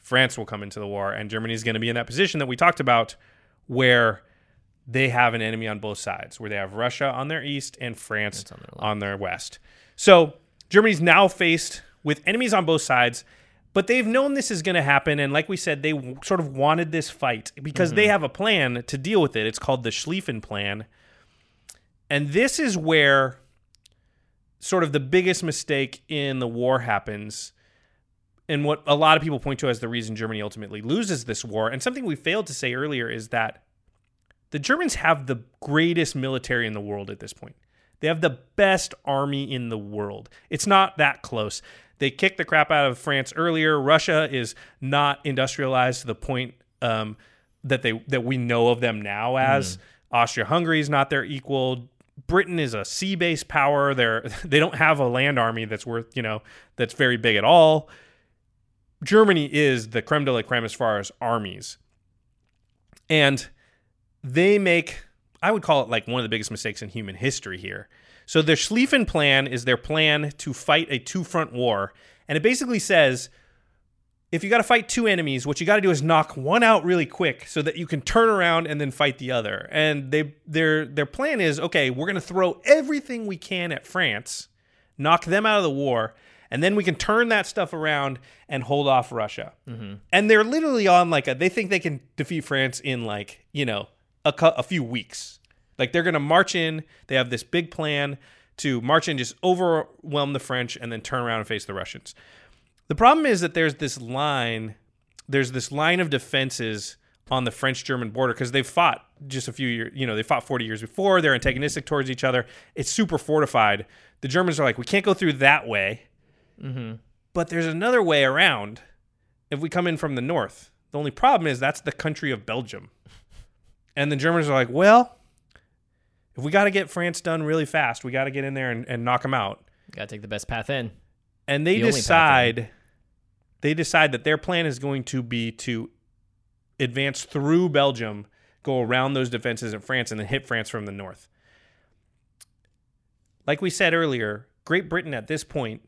France will come into the war, and Germany is going to be in that position that we talked about, where they have an enemy on both sides, where they have Russia on their east and France on on their their, west. So Germany's now faced with enemies on both sides, but they've known this is going to happen, and like we said, they w- sort of wanted this fight because they mm-hmm. have a plan to deal with it. It's called the Schlieffen Plan, and this is where sort of the biggest mistake in the war happens and what a lot of people point to as the reason Germany ultimately loses this war. And something we failed to say earlier is that the Germans have the greatest military in the world at this point. They have the best army in the world. It's not that close. They kicked the crap out of France earlier. Russia is not industrialized to the point um, that they that we know of them now as. Austria-Hungary is not their equal. Britain is a sea-based power. They're they don't have a land army that's worth you know that's very big at all. Germany is the creme de la creme as far as armies. And they make, I would call it like one of the biggest mistakes in human history here. So their Schlieffen plan is their plan to fight a two front war. And it basically says if you got to fight two enemies, what you got to do is knock one out really quick so that you can turn around and then fight the other. And they their their plan is okay, we're going to throw everything we can at France, knock them out of the war, and then we can turn that stuff around and hold off Russia. Mm-hmm. And they're literally on like a they think they can defeat France in like, you know, a, cou- a few weeks. Like they're going to march in, they have this big plan to march in just overwhelm the French and then turn around and face the Russians. The problem is that there's this line, there's this line of defenses on the French-German border because they've fought just a few years, you know, they fought 40 years before. They're antagonistic towards each other. It's super fortified. The Germans are like, we can't go through that way, mm-hmm. but there's another way around if we come in from the north. The only problem is that's the country of Belgium. And the Germans are like, well, if we got to get France done really fast, we got to get in there and, and knock them out Got to take the best path in. and they The decide they decide that their plan is going to be to advance through Belgium, go around those defenses in France, and then hit France from the north. like we said earlier, Great Britain at this point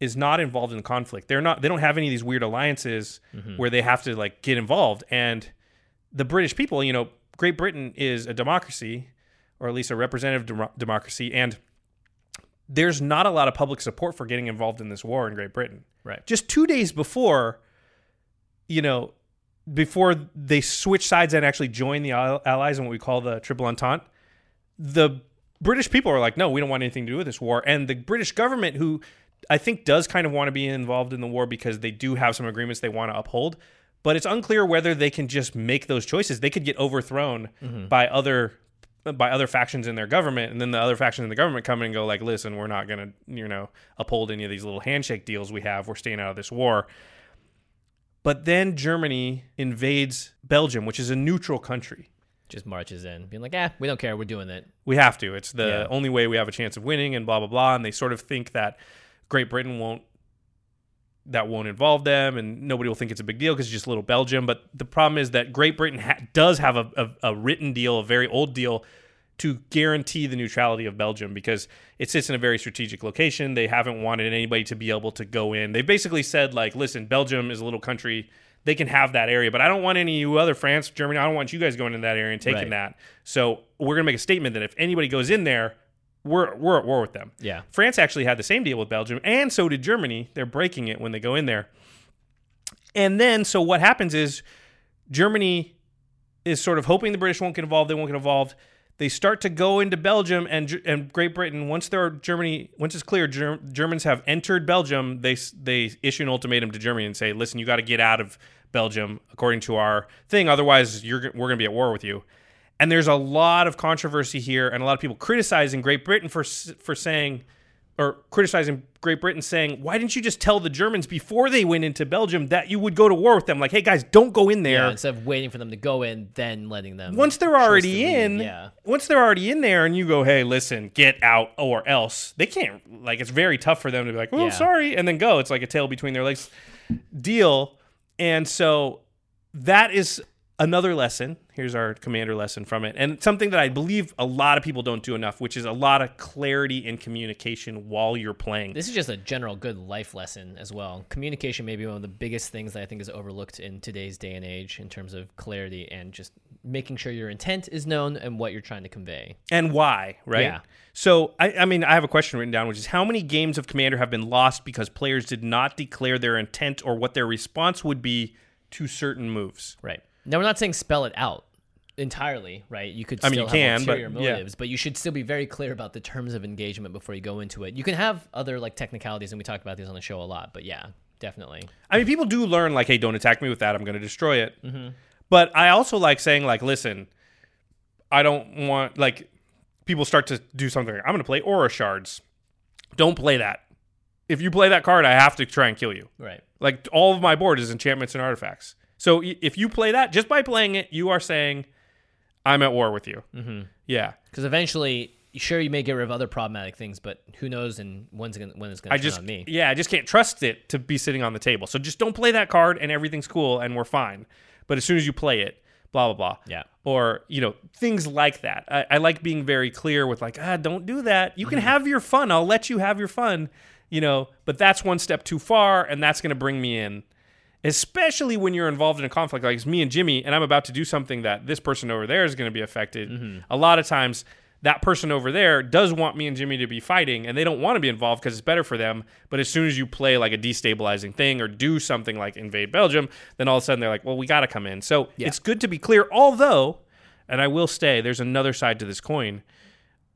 is not involved in the conflict. They're not. They don't have any of these weird alliances mm-hmm. where they have to like get involved. And the British people, you know, Great Britain is a democracy, or at least a representative demo- democracy, and there's not a lot of public support for getting involved in this war in Great Britain. Right. Just two days before, you know, before they switch sides and actually join the Allies in what we call the Triple Entente, the British people are like, no, we don't want anything to do with this war. And the British government, who I think does kind of want to be involved in the war because they do have some agreements they want to uphold, but it's unclear whether they can just make those choices. They could get overthrown by other by other factions in their government, and then the other factions in the government come in and go like, listen, we're not gonna, you know, uphold any of these little handshake deals we have. We're staying out of this war. But then Germany invades Belgium, which is a neutral country. Just marches in, being like, "Ah, we don't care. We're doing it." We have to. It's the Yeah. only way we have a chance of winning, and blah blah blah. And they sort of think that Great Britain won't that won't involve them, and nobody will think it's a big deal because it's just a little Belgium. But the problem is that Great Britain ha- does have a, a, a written deal, a very old deal, to guarantee the neutrality of Belgium because it sits in a very strategic location. They haven't wanted anybody to be able to go in. They basically said like, listen, Belgium is a little country. They can have that area, but I don't want any you other France, Germany. I don't want you guys going in that area and taking Right. that. So we're gonna make a statement that if anybody goes in there, we're we're at war with them. Yeah. France actually had the same deal with Belgium, and so did Germany. They're breaking it when they go in there. And then, so what happens is Germany is sort of hoping the British won't get involved. They won't get involved. They start to go into Belgium and and Great Britain. Once they're Germany, once it's clear Ger- Germans have entered Belgium, they they issue an ultimatum to Germany and say, "Listen, you got to get out of Belgium according to our thing. Otherwise, you're we're going to be at war with you." And there's a lot of controversy here, and a lot of people criticizing Great Britain for for saying, or criticizing Great Britain, saying, "Why didn't you just tell the Germans before they went into Belgium that you would go to war with them? Like, hey guys, don't go in there. Yeah, instead of waiting for them to go in, then letting them. once they're already in, Yeah. once they're already in there, and you go, hey, listen, get out or else they can't. Like, it's very tough for them to be like, oh, Yeah. sorry, and then go. It's like a tail between their legs deal, and so that is another lesson. Here's our commander lesson from it, and something that I believe a lot of people don't do enough, which is a lot of clarity in communication while you're playing. This is just a general good life lesson as well. Communication may be one of the biggest things that I think is overlooked in today's day and age in terms of clarity and just making sure your intent is known and what you're trying to convey. and why, right? Yeah. So, I, I mean, I have a question written down, which is how many games of Commander have been lost because players did not declare their intent or what their response would be to certain moves? Right. Now, we're not saying spell it out entirely, right? You could I mean, you can, but ulterior yeah. motives, but you should still be very clear about the terms of engagement before you go into it. You can have other like technicalities, and we talked about these on the show a lot, but yeah, definitely. I mean, people do learn, like, hey, don't attack me with that. I'm going to destroy it. Mm-hmm. But I also like saying, like, listen, I don't want, like, people start to do something. Like, I'm going to play Aura Shards. Don't play that. If you play that card, I have to try and kill you. Right. Like all of my board is enchantments and artifacts. So if you play that, just by playing it, you are saying, "I'm at war with you." Mm-hmm. Yeah, Because eventually, sure, you may get rid of other problematic things, but who knows and when's gonna, when it's going to turn just on me. yeah, I just can't trust it to be sitting on the table. So just don't play that card, and everything's cool, and we're fine. But as soon as you play it, blah blah blah. Yeah. Or you know things like that. I, I like being very clear with like, ah, don't do that. You can have your fun. I'll let you have your fun. You know, but that's one step too far, and that's going to bring me in. Especially when you're involved in a conflict like it's me and Jimmy, and I'm about to do something that this person over there is going to be affected. Mm-hmm. A lot of times, that person over there does want me and Jimmy to be fighting, and they don't want to be involved because it's better for them. But as soon as you play like a destabilizing thing or do something like invade Belgium, then all of a sudden they're like, well, we got to come in. So it's good to be clear, although, and I will stay, there's another side to this coin.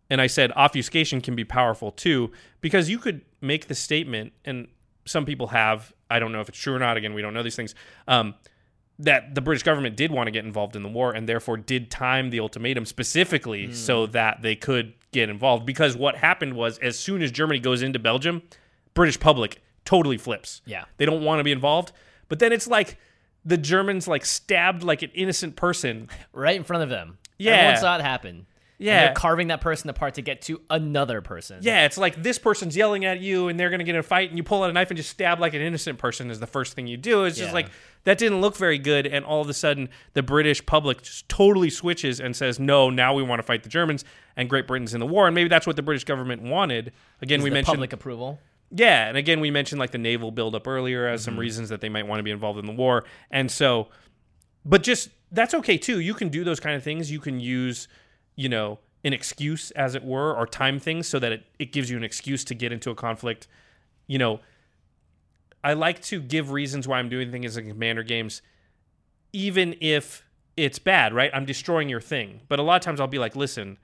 And I said obfuscation can be powerful too, because you could make the statement, and some people have, I don't know if it's true or not, again, we don't know these things, um, that the British government did want to get involved in the war and therefore did time the ultimatum specifically so that they could get involved. Because what happened was, as soon as Germany goes into Belgium, British public totally flips. Yeah. They don't want to be involved. But then it's like the Germans like stabbed like an innocent person right in front of them. Yeah. Everyone saw it happen. Yeah. they're carving that person apart to get to another person. Yeah, it's like this person's yelling at you and they're going to get in a fight and you pull out a knife and just stab like an innocent person is the first thing you do. It's just Yeah. like that didn't look very good and all of a sudden the British public just totally switches and says, "No, now we want to fight the Germans and Great Britain's in the war." And maybe that's what the British government wanted. Again, we the mentioned public approval. Yeah, and again, we mentioned like the naval buildup earlier as some mm-hmm. reasons that they might want to be involved in the war, and so, but just that's okay too. You can do those kind of things. You can use, you know, an excuse, as it were, or time things so that it, it gives you an excuse to get into a conflict. You know, I like to give reasons why I'm doing things in commander games, even if it's bad, right? I'm destroying your thing, but a lot of times I'll be like, listen.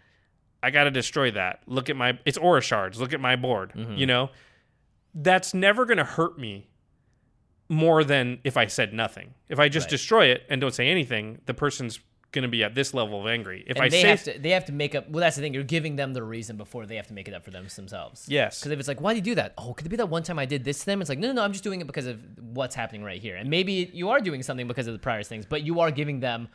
I got to destroy that. Look at my it's aura shards. Look at my board. Mm-hmm. You know? that's never going to hurt me more than if I said nothing. If I just Right. destroy it and don't say anything, the person's going to be at this level of angry. If And I they say have to they have to make up well that's the thing, you're giving them the reason before they have to make it up for them themselves. Yes. Because if it's like, why do you do that? Oh, could it be that one time I did this to them? It's like, no, no, no, I'm just doing it because of what's happening right here. And maybe you are doing something because of the prior things, but you are giving them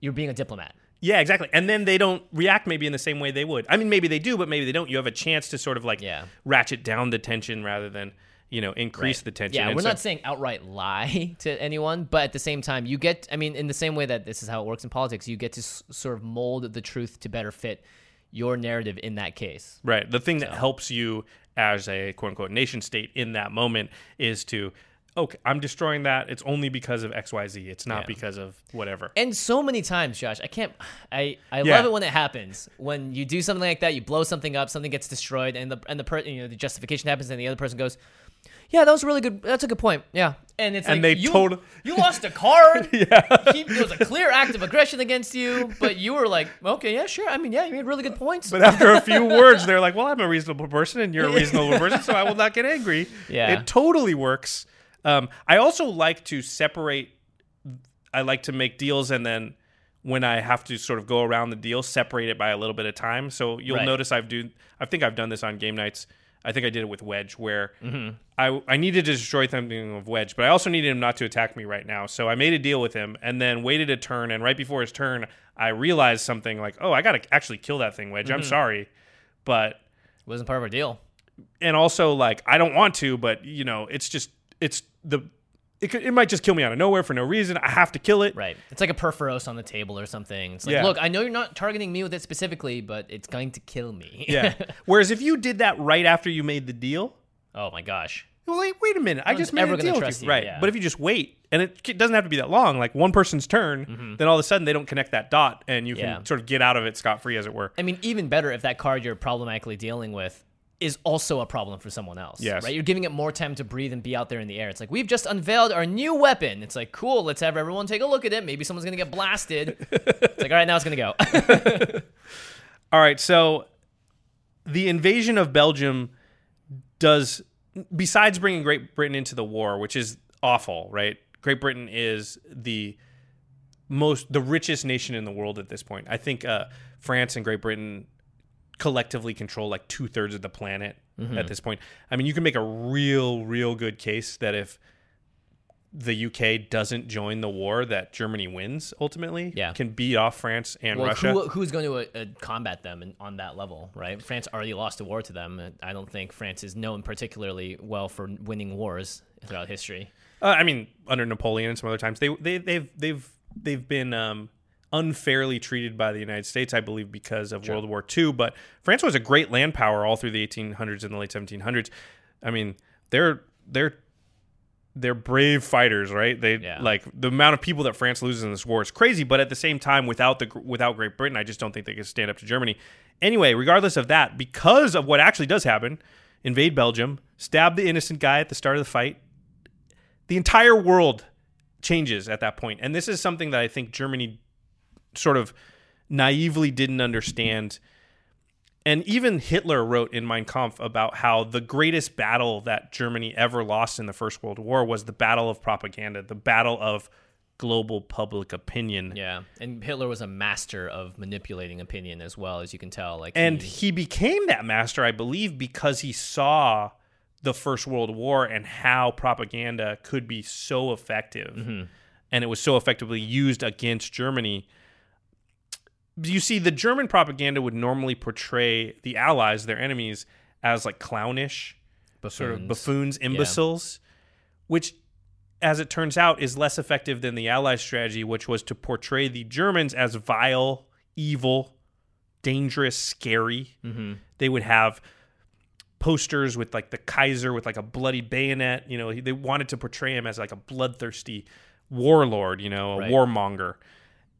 you're being a diplomat. yeah, exactly. And then they don't react maybe in the same way they would. I mean, maybe they do, but maybe they don't. You have a chance to sort of like Yeah. ratchet down the tension rather than, you know, increase the tension. Yeah, And we're so- not saying outright lie to anyone, but at the same time, you get, I mean, in the same way that this is how it works in politics, you get to s- sort of mold the truth to better fit your narrative in that case. Right. The thing that helps you as a quote unquote nation state in that moment is to, okay, I'm destroying that. It's only because of XYZ. It's not Yeah. because of whatever. And so many times, Josh, I can't. I I Yeah. love it when it happens. When you do something like that, you blow something up, something gets destroyed, and the and the per, you know the justification happens, and the other person goes, "Yeah, that was a really good. That's a good point. Yeah." And it's And like they you, tot- you lost a card. yeah, he, there was a clear act of aggression against you, but you were like, "Okay, yeah, sure. I mean, yeah, you made really good points." But after a few words, they're like, "Well, I'm a reasonable person, and you're a reasonable person, so I will not get angry." Yeah. it totally works. Um, I also like to separate. I like to make deals, and then when I have to sort of go around the deal, separate it by a little bit of time. So you'll Right. notice I've do. I think I've done this on game nights. I think I did it with Wedge, where Mm-hmm. I I needed to destroy something of Wedge, but I also needed him not to attack me right now. So I made a deal with him, and then waited a turn. And right before his turn, I realized something like, "Oh, I got to actually kill that thing, Wedge. Mm-hmm. I'm sorry, but It wasn't part of our deal. and also like I don't want to, but you know, it's just it's the it could, it might just kill me out of nowhere for no reason. I have to kill it. Right. It's like a Purphoros on the table or something. It's like, Yeah. look, I know you're not targeting me with it specifically, but it's going to kill me. Yeah. Whereas if you did that right after you made the deal, oh my gosh. well, wait, wait a minute, I just made a deal with you. you, right? yeah. But if you just wait, and it doesn't have to be that long, like one person's turn, then all of a sudden they don't connect that dot, and you can Mm-hmm. Yeah. sort of get out of it scot free, as it were. I mean, even better if that card you're problematically dealing with is also a problem for someone else. Yes. Right? You're giving it more time to breathe and be out there in the air. It's like, we've just unveiled our new weapon. It's like, cool, let's have everyone take a look at it. Maybe someone's going to get blasted. it's like, all right, now it's going to go. All right, so the invasion of Belgium does, besides bringing Great Britain into the war, which is awful, right? Great Britain is the most, the richest nation in the world at this point. I think uh, France and Great Britain collectively control like two thirds of the planet at this point. I mean, you can make a real, real good case that if the UK doesn't join the war, that Germany wins ultimately. Yeah. can beat off France and well, Russia. who, who's going to uh, uh, combat them in, on that level, right? France already lost a war to them. I don't think France is known particularly well for winning wars throughout history. Uh, I mean, under Napoleon and some other times, they they they've they've they've been um, unfairly treated by the United States, I believe, because of World War II. But France was a great land power all through the 1800s and the late 1700s. I mean, they're they're they're brave fighters, right? They Yeah. like the amount of people that France loses in this war is crazy. But at the same time, without the without Great Britain, I just don't think they could stand up to Germany. Anyway, regardless of that, because of what actually does happen, invade Belgium, stab the innocent guy at the start of the fight, the entire world changes at that point. And this is something that I think Germany sort of naively didn't understand. And even Hitler wrote in Mein Kampf about how the greatest battle that Germany ever lost in the First World War was the battle of propaganda, the battle of global public opinion. Yeah, and Hitler was a master of manipulating opinion as well, as you can tell. Like, And he, he became that master, I believe, because he saw the First World War and how propaganda could be so effective. Mm-hmm. And it was so effectively used against Germany. You see, the German propaganda would normally portray the Allies, their enemies, as like clownish, sort of Buffoons. buffoons, imbeciles, which, as it turns out, is less effective than the Allies' strategy, which was to portray the Germans as vile, evil, dangerous, scary. Mm-hmm. They would have posters with like the Kaiser with like a bloody bayonet. You know, they wanted to portray him as like a bloodthirsty warlord, you know, a Right. warmonger.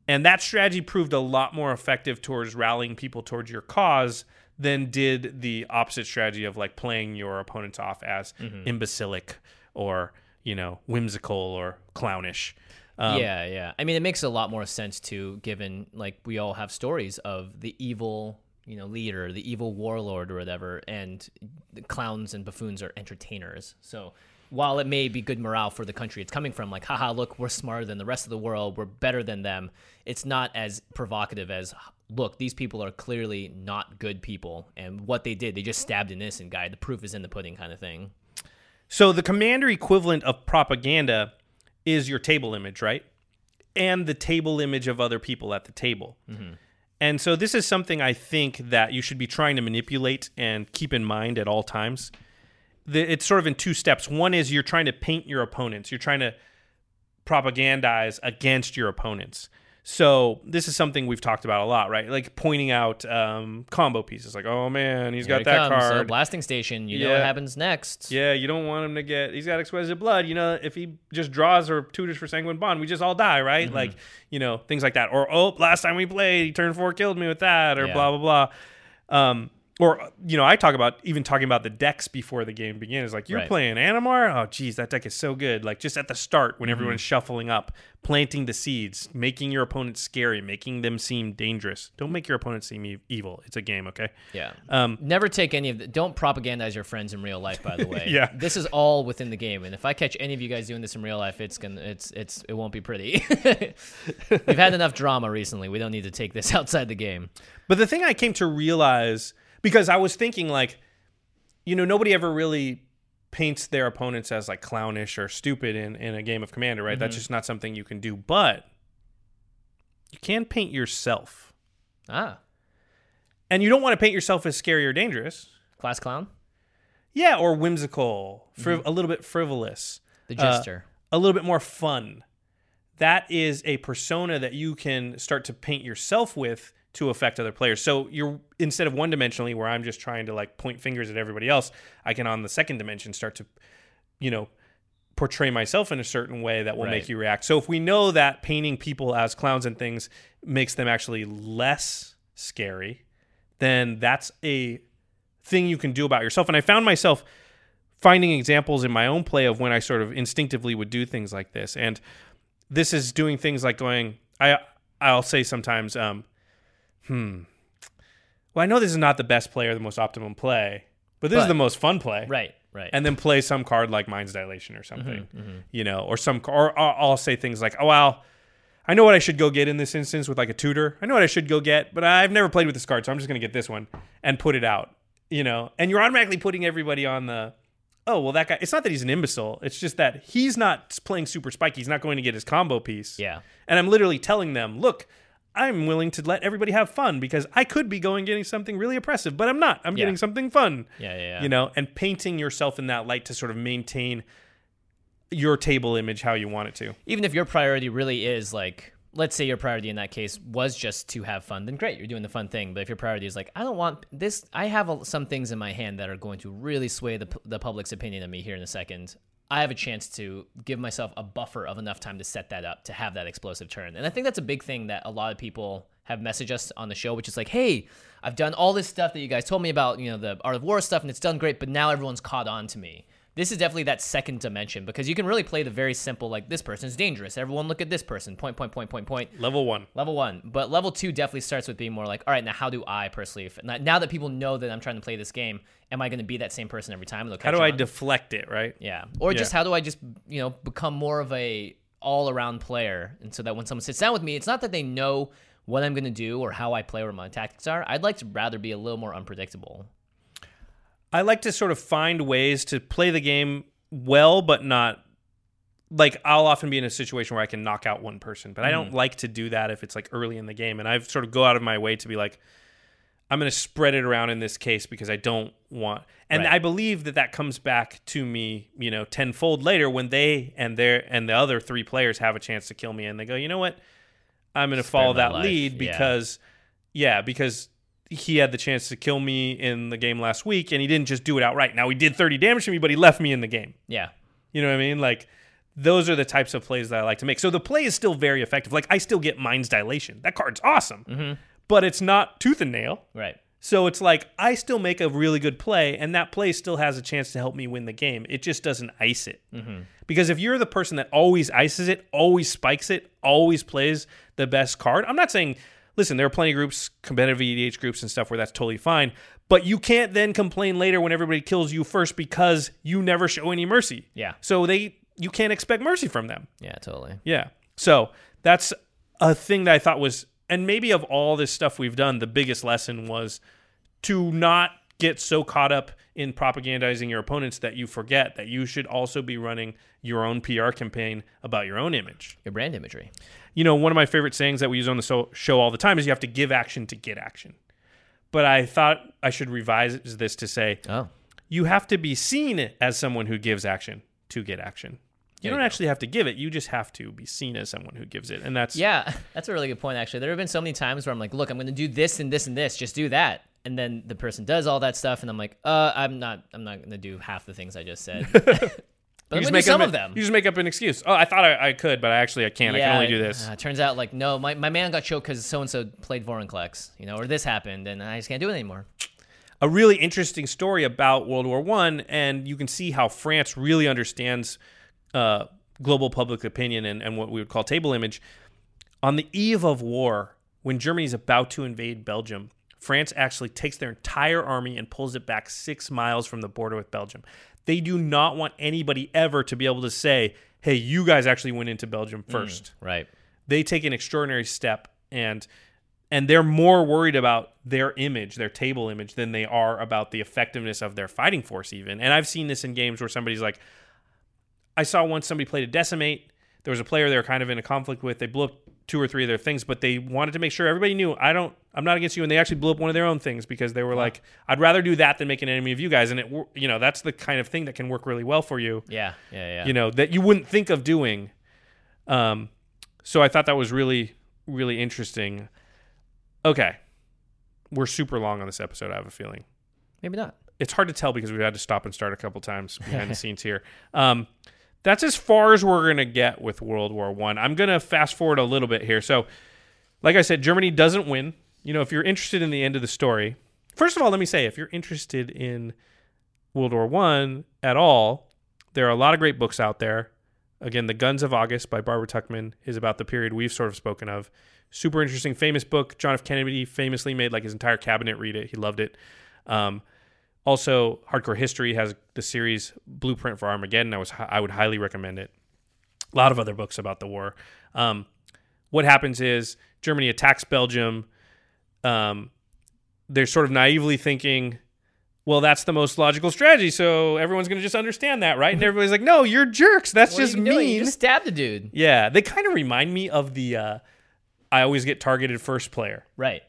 And that strategy proved a lot more effective towards rallying people towards your cause than did the opposite strategy of like playing your opponents off as imbecilic or, you know, whimsical or clownish. Um, yeah, yeah. I mean, it makes a lot more sense too, given like we all have stories of the evil, you know, leader, the evil warlord or whatever, and clowns and buffoons are entertainers. So while it may be good morale for the country it's coming from, like, haha, look, we're smarter than the rest of the world, we're better than them. It's not as provocative as, look, these people are clearly not good people, and what they did, they just stabbed an innocent guy. The proof is in the pudding, kind of thing. So the commander equivalent of propaganda is your table image, right? And the table image of other people at the table. Mm-hmm. And so this is something I think that you should be trying to manipulate and keep in mind at all times. The, it's sort of in two steps. One is you're trying to paint your opponents. You're trying to propagandize against your opponents. So this is something we've talked about a lot, right? Like pointing out um, combo pieces, like, oh man, he's Here got it that comes, a card. blasting station. You know what happens next. Yeah, you don't want him to get. He's got exquisite blood. You know, if he just draws or tutors for sanguine bond, we just all die, right? Mm-hmm. Like, you know, things like that. Or oh, last time we played, he turned four, killed me with that, or Yeah. blah blah blah. Um, or you know, I talk about even talking about the decks before the game begins. Like you're Right. playing Animar. Oh, geez, that deck is so good. Like just at the start when Mm-hmm. everyone's shuffling up, planting the seeds, making your opponent scary, making them seem dangerous. Don't make your opponent seem e- evil. It's a game, okay? Yeah. Um, Never take any of the. Don't propagandize your friends in real life. By the way. Yeah. This is all within the game, and if I catch any of you guys doing this in real life, it's gonna. It's it's it won't be pretty. We've had enough drama recently. We don't need to take this outside the game. But the thing I came to realize because I was thinking like, you know, nobody ever really paints their opponents as like clownish or stupid in, in a game of Commander, right? That's just not something you can do. But you can paint yourself. Ah, And you don't want to paint yourself as scary or dangerous. class clown, Yeah, or whimsical, friv- a little bit frivolous. the Uh, jester. a little bit more fun. That is a persona that you can start to paint yourself with to affect other players. So you're instead of one dimensionally where I'm just trying to like point fingers at everybody else, I can on the second dimension start to, you know, portray myself in a certain way that will make you react. So if we know that painting people as clowns and things makes them actually less scary, then that's a thing you can do about yourself. And I found myself finding examples in my own play of when I sort of instinctively would do things like this. And this is doing things like going, I I'll say sometimes, um, hmm. Well, I know this is not the best play or the most optimum play, but this is the most fun play. right, right. And then play some card like Mind's Dilation or something, Mm-hmm, you know, or some, or I'll I'll say things like, oh, well, I know what I should go get in this instance with like a tutor. I know what I should go get, but I've never played with this card, so I'm just going to get this one and put it out, you know. And you're automatically putting everybody on the, oh, well, that guy. It's not that he's an imbecile. It's just that he's not playing super spiky. He's not going to get his combo piece. yeah. And I'm literally telling them, look, I'm willing to let everybody have fun because I could be going getting something really oppressive, but I'm not. I'm Yeah. getting something fun. Yeah, yeah, yeah. You know, and painting yourself in that light to sort of maintain your table image how you want it to. even if your priority really is like let's say your priority in that case was just to have fun then great you're doing the fun thing but if your priority is like i don't want this i have a, some things in my hand that are going to really sway the, the public's opinion of me here in a second i have a chance to give myself a buffer of enough time to set that up to have that explosive turn. And i think that's a big thing that a lot of people have messaged us on the show which is like hey i've done all this stuff that you guys told me about you know the art of war stuff and it's done great but now everyone's caught on to me this is definitely that second dimension because you can really play the very simple like this person's dangerous. Everyone look at this person. Point point point point point. Level one. level one. But level two definitely starts with being more like all right now how do i personally now now that people know that i'm trying to play this game am i going to be that same person every time? How do I on. deflect it, right? yeah. Or just how do i just you know become more of a all-around player? And so that when someone sits down with me it's not that they know what i'm going to do or how i play or what my tactics are. I'd like to rather be a little more unpredictable I like to sort of find ways to play the game well, but not like I'll often be in a situation where I can knock out one person, but I Mm. don't like to do that if it's like early in the game. And I've sort of go out of my way to be like, I'm going to spread it around in this case because I don't want. And Right. I believe that that comes back to me, you know, tenfold later when they and their and the other three players have a chance to kill me, and they go, you know what, I'm going to follow that life, lead yeah. because, yeah, because he had the chance to kill me in the game last week, and he didn't just do it outright. Now he did 30 damage to me, but he left me in the game. Yeah. You know what I mean? Like those are the types of plays that I like to make. So the play is still very effective. Like I still get Mind's Dilation. That card's awesome, Mm-hmm. but it's not Tooth and Nail. Right. So it's like I still make a really good play, and that play still has a chance to help me win the game. It just doesn't ice it. Because if you're the person that always ices it, always spikes it, always plays the best card, I'm not saying, listen, there are plenty of groups, competitive EDH groups and stuff where that's totally fine. But you can't then complain later when everybody kills you first because you never show any mercy. Yeah. So they you can't expect mercy from them. Yeah. Totally. Yeah. So that's a thing that I thought was, and maybe of all this stuff we've done, the biggest lesson was to not get so caught up in propagandizing your opponents that you forget that you should also be running your own PR campaign about your own image. Your brand imagery. You know, one of my favorite sayings that we use on the show all the time is you have to give action to get action. But I thought I should revise this to say Oh. you have to be seen as someone who gives action to get action. You There don't you actually have to give it. You just have to be seen as someone who gives it. And that's Yeah, that's a really good point. Actually, there have been so many times where I'm like, "Look, I'm going to do this and this and this. Just do that." And then the person does all that stuff, and I'm like, "Uh, I'm not. I'm not going to do half the things I just said." but I'm You just make some up, of them. You just make up an excuse. Oh, I thought I, I could, but I actually I can't. I can only do this. Uh, turns out, like, no, my, my man got choked because so and so played Vorinclex, you know, or this happened, and I just can't do it anymore. a really interesting story about World War One, and you can see how France really understands uh, global public opinion and, and what we would call table image. On the eve of war, when Germany's about to invade Belgium, France actually takes their entire army and pulls it back six miles from the border with Belgium. They do not want anybody ever to be able to say, "Hey, you guys actually went into Belgium mm, first. Right. they take an extraordinary step and and they're more worried about their image, their table image, than they are about the effectiveness of their fighting force, even. And I've seen this in games where somebody's like, I saw once somebody played a decimate. There was a player they were kind of in a conflict with. They blew up two or three of their things, but they wanted to make sure everybody knew I don't, I'm not against you. And they actually blew up one of their own things because they were like, I'd rather do that than make an enemy of you guys. And it, you know, that's the kind of thing that can work really well for you Yeah. Yeah. Yeah. you know that you wouldn't think of doing um so i thought that was really really interesting okay we're super long on this episode i have a feeling Maybe not. it's hard to tell because we've had to stop and start a couple times behind the scenes here um that's as far as we're gonna get with world war one. I'm gonna fast forward a little bit here. So like i said germany doesn't win. You know if you're interested in the end of the story first of all let me say if you're interested in world war one at all there are a lot of great books out there. Again the guns of august by barbara Tuchman is about the period we've sort of spoken of. Super interesting famous book. John f. Kennedy famously made like his entire cabinet read it. He loved it. Um, also, Hardcore History has the series Blueprint for Armageddon. I was I would highly recommend it. A lot of other books about the war. Um, what happens is Germany attacks Belgium. Um, they're sort of naively thinking, well, that's the most logical strategy, so everyone's going to just understand that, right? And everybody's like, no, you're jerks. That's What just you mean. You just stabbed the dude. yeah, they kind of remind me of the uh, I always get targeted first player Right.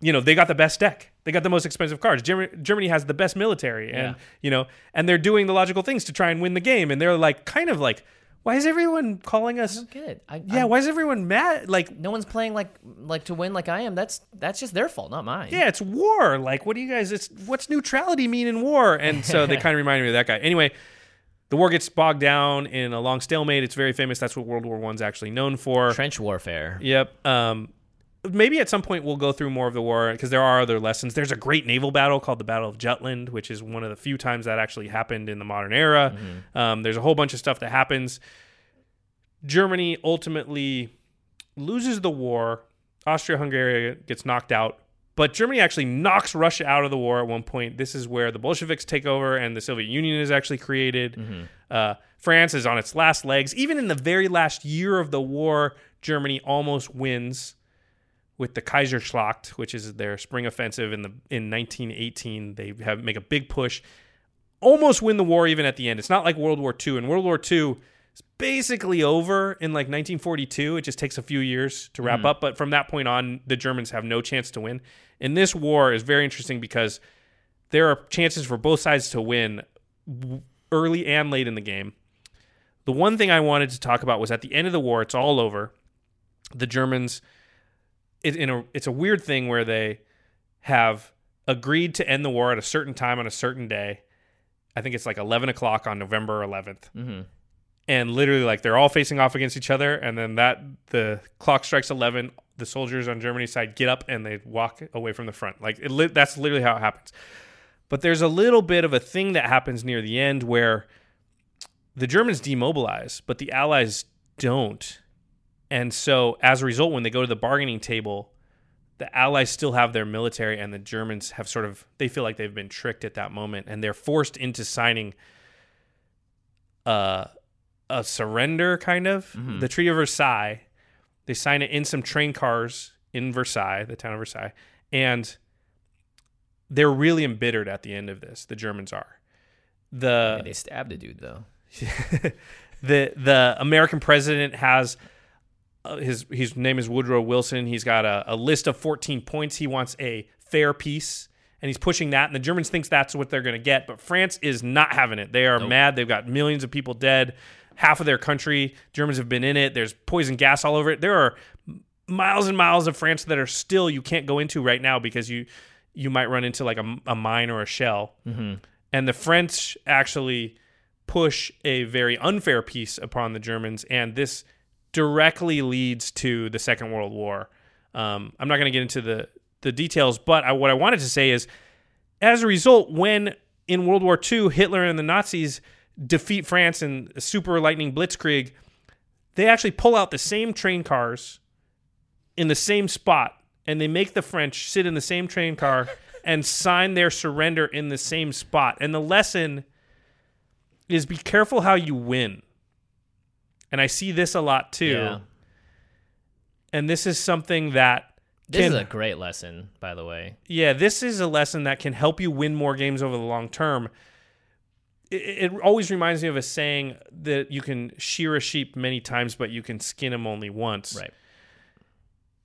you know they got the best deck they got the most expensive cars. germany, germany has the best military and Yeah. you know and they're doing the logical things to try and win the game and they're like kind of like why is everyone calling us Get it? I, yeah I- why is everyone mad like no one's playing like like to win like I am. That's that's just their fault, not mine. yeah it's war like what do you guys it's what's neutrality mean in war and so they kind of reminded me of that guy anyway the war gets bogged down in a long stalemate it's very famous that's what world war one's actually known for Trench warfare. Yep. Um, maybe at some point we'll go through more of the war because there are other lessons. There's a great naval battle called the Battle of Jutland, which is one of the few times that actually happened in the modern era. Um, there's a whole bunch of stuff that happens. Germany ultimately loses the war. Austria-Hungary gets knocked out, but Germany actually knocks Russia out of the war at one point. This is where the Bolsheviks take over and the Soviet Union is actually created. Uh, France is on its last legs. Even in the very last year of the war, Germany almost wins with the Kaiserschlacht, which is their spring offensive in the in 1918. They have make a big push, almost win the war even at the end. It's not like World War II. In World War II, is basically over in like 1942. It just takes a few years to wrap mm-hmm. up, but from that point on, the Germans have no chance to win. And this war is very interesting because there are chances for both sides to win early and late in the game. The one thing I wanted to talk about was at the end of the war, it's all over. The Germans, it, in a, it's a weird thing where they have agreed to end the war at a certain time on a certain day. I think it's like 11 o'clock on November 11th. Mm-hmm. And literally, like they're all facing off against each other, and then that the clock strikes 11. The soldiers on Germany's side get up and they walk away from the front. Like it, that's literally how it happens. But there's a little bit of a thing that happens near the end where the Germans demobilize, but the Allies don't. And so as a result, when they go to the bargaining table, the Allies still have their military, and the Germans have sort of they feel like they've been tricked at that moment, and they're forced into signing uh, a surrender, kind of the Treaty of Versailles. They sign it in some train cars in Versailles, the town of Versailles, and they're really embittered at the end of this. The Germans are. The they stabbed a dude though. the the American president has Uh, his his name is Woodrow Wilson. He's got a, a list of 14 points. He wants a fair peace, and he's pushing that. And the Germans thinks that's what they're going to get, but France is not having it. They are mad. They've got millions of people dead. Half of their country, Germans have been in it. There's poison gas all over it. There are miles and miles of France that are still you can't go into right now because you you might run into like a, a mine or a shell. Mm-hmm. And the French actually push a very unfair peace upon the Germans, and this directly leads to the Second World War. Um, I'm not going to get into the the details, but I, what I wanted to say is, as a result, when in World War II Hitler and the Nazis defeat France in a super lightning blitzkrieg, they actually pull out the same train cars in the same spot, and they make the French sit in the same train car and sign their surrender in the same spot. And the lesson is be careful how you win. And I see this a lot too. Yeah. And this is something that This can, is a great lesson, by the way. yeah, this is a lesson that can help you win more games over the long term. It, it always reminds me of a saying that you can shear a sheep many times, but you can skin him only once. Right.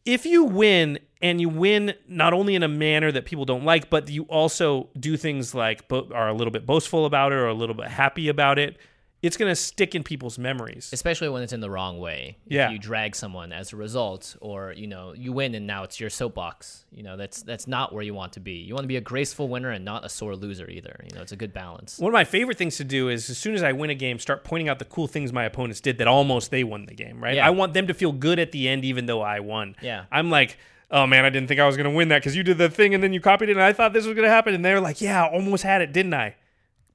if you win and you win not only in a manner that people don't like, but you also do things like are a little bit boastful about it or a little bit happy about it, it's going to stick in people's memories. Especially when it's in the wrong way. Yeah. If you drag someone as a result, or you know, you win and now it's your soapbox. You know, that's that's not where you want to be. You want to be a graceful winner and not a sore loser either. You know, it's a good balance. One of my favorite things to do is as soon as I win a game, start pointing out the cool things my opponents did that almost they won the game, right? Yeah. I want them to feel good at the end, even though I won. Yeah. I'm like, oh man, I didn't think I was going to win that because you did the thing and then you copied it and I thought this was going to happen. And they're like, yeah, I almost had it, didn't I?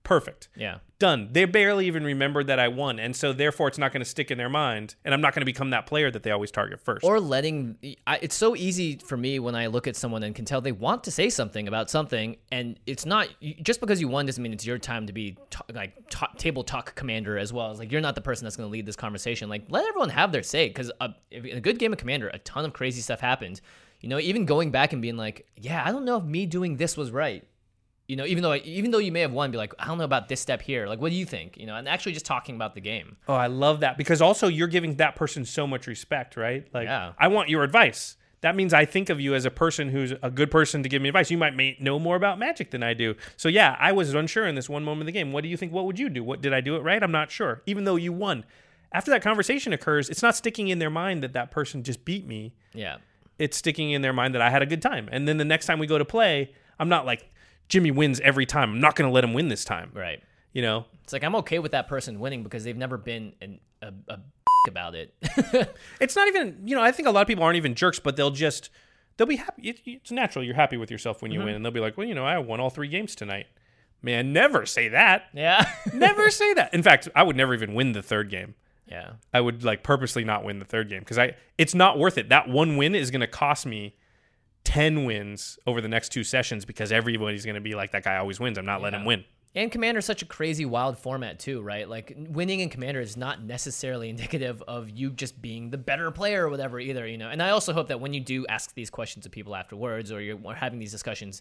Perfect. Yeah. Done. They barely even remembered that I won. And so therefore it's not going to stick in their mind. And I'm not going to become that player that they always target first. Or letting I, it's so easy for me when I look at someone and can tell they want to say something about something, and it's not just because you won doesn't mean it's your time to be like ta- table talk commander as well. It's like you're not the person that's going to lead this conversation. Like let everyone have their say because uh, in a good game of commander, a ton of crazy stuff happened. You know, even going back and being like, yeah, I don't know if me doing this was right. You know, even though even though you may have won, be like, I don't know about this step here. Like, what do you think? You know, and actually just talking about the game. Oh, I love that because also you're giving that person so much respect, right? Like, Yeah. I want your advice. That means I think of you as a person who's a good person to give me advice. You might may know more about magic than I do. So yeah, I was unsure in this one moment of the game. What do you think? What would you do? What did I do it right? I'm not sure. Even though you won, after that conversation occurs, it's not sticking in their mind that that person just beat me. Yeah. It's sticking in their mind that I had a good time. And then the next time we go to play, I'm not like Jimmy wins every time. I'm not going to let him win this time. Right. You know, It's like I'm okay with that person winning because they've never been an, a, a about it. it's not even you know i think a lot of people aren't even jerks but they'll just they'll be happy it, it's natural you're happy with yourself when you mm-hmm. win and they'll be like well you know i won all three games tonight man never say that yeah. never say that in fact i would never even win the third game yeah. i would like purposely not win the third game because i it's not worth it that one win is going to cost me 10 wins over the next two sessions because everybody's going to be like that guy always wins i'm not letting him win And Commander is such a crazy, wild format too, right? Like winning in Commander is not necessarily indicative of you just being the better player or whatever either, you know. And I also hope that when you do ask these questions to people afterwards, or you're having these discussions,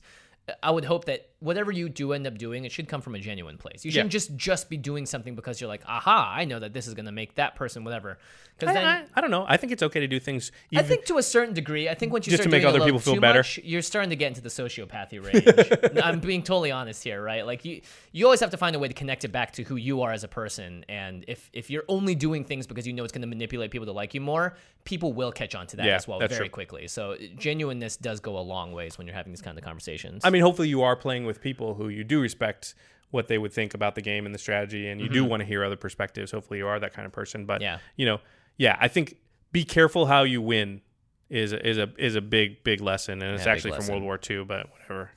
I would hope that whatever you do end up doing, it should come from a genuine place. You shouldn't just just be doing something because you're like, aha, I know that this is going to make that person whatever. Because I, then. I, I don't know. I think it's okay to do things. I think to a certain degree, I think once you Just start to make doing other people feel better? much, you're starting to get into the sociopathy range. I'm being totally honest here, right? Like you, you always have to find a way to connect it back to who you are as a person. And if if you're only doing things because you know it's going to manipulate people to like you more, people will catch on to that Yeah, as well very true. quickly. So genuineness does go a long ways when you're having these kind of conversations. I mean, hopefully you are playing with people who you do respect what they would think about the game and the strategy, and you do want to hear other perspectives. Hopefully you are that kind of person. But Mm-hmm. Yeah. you know, yeah, I think be careful how you win is is a is a big big lesson, and it's Yeah, big actually from. World War II. But whatever.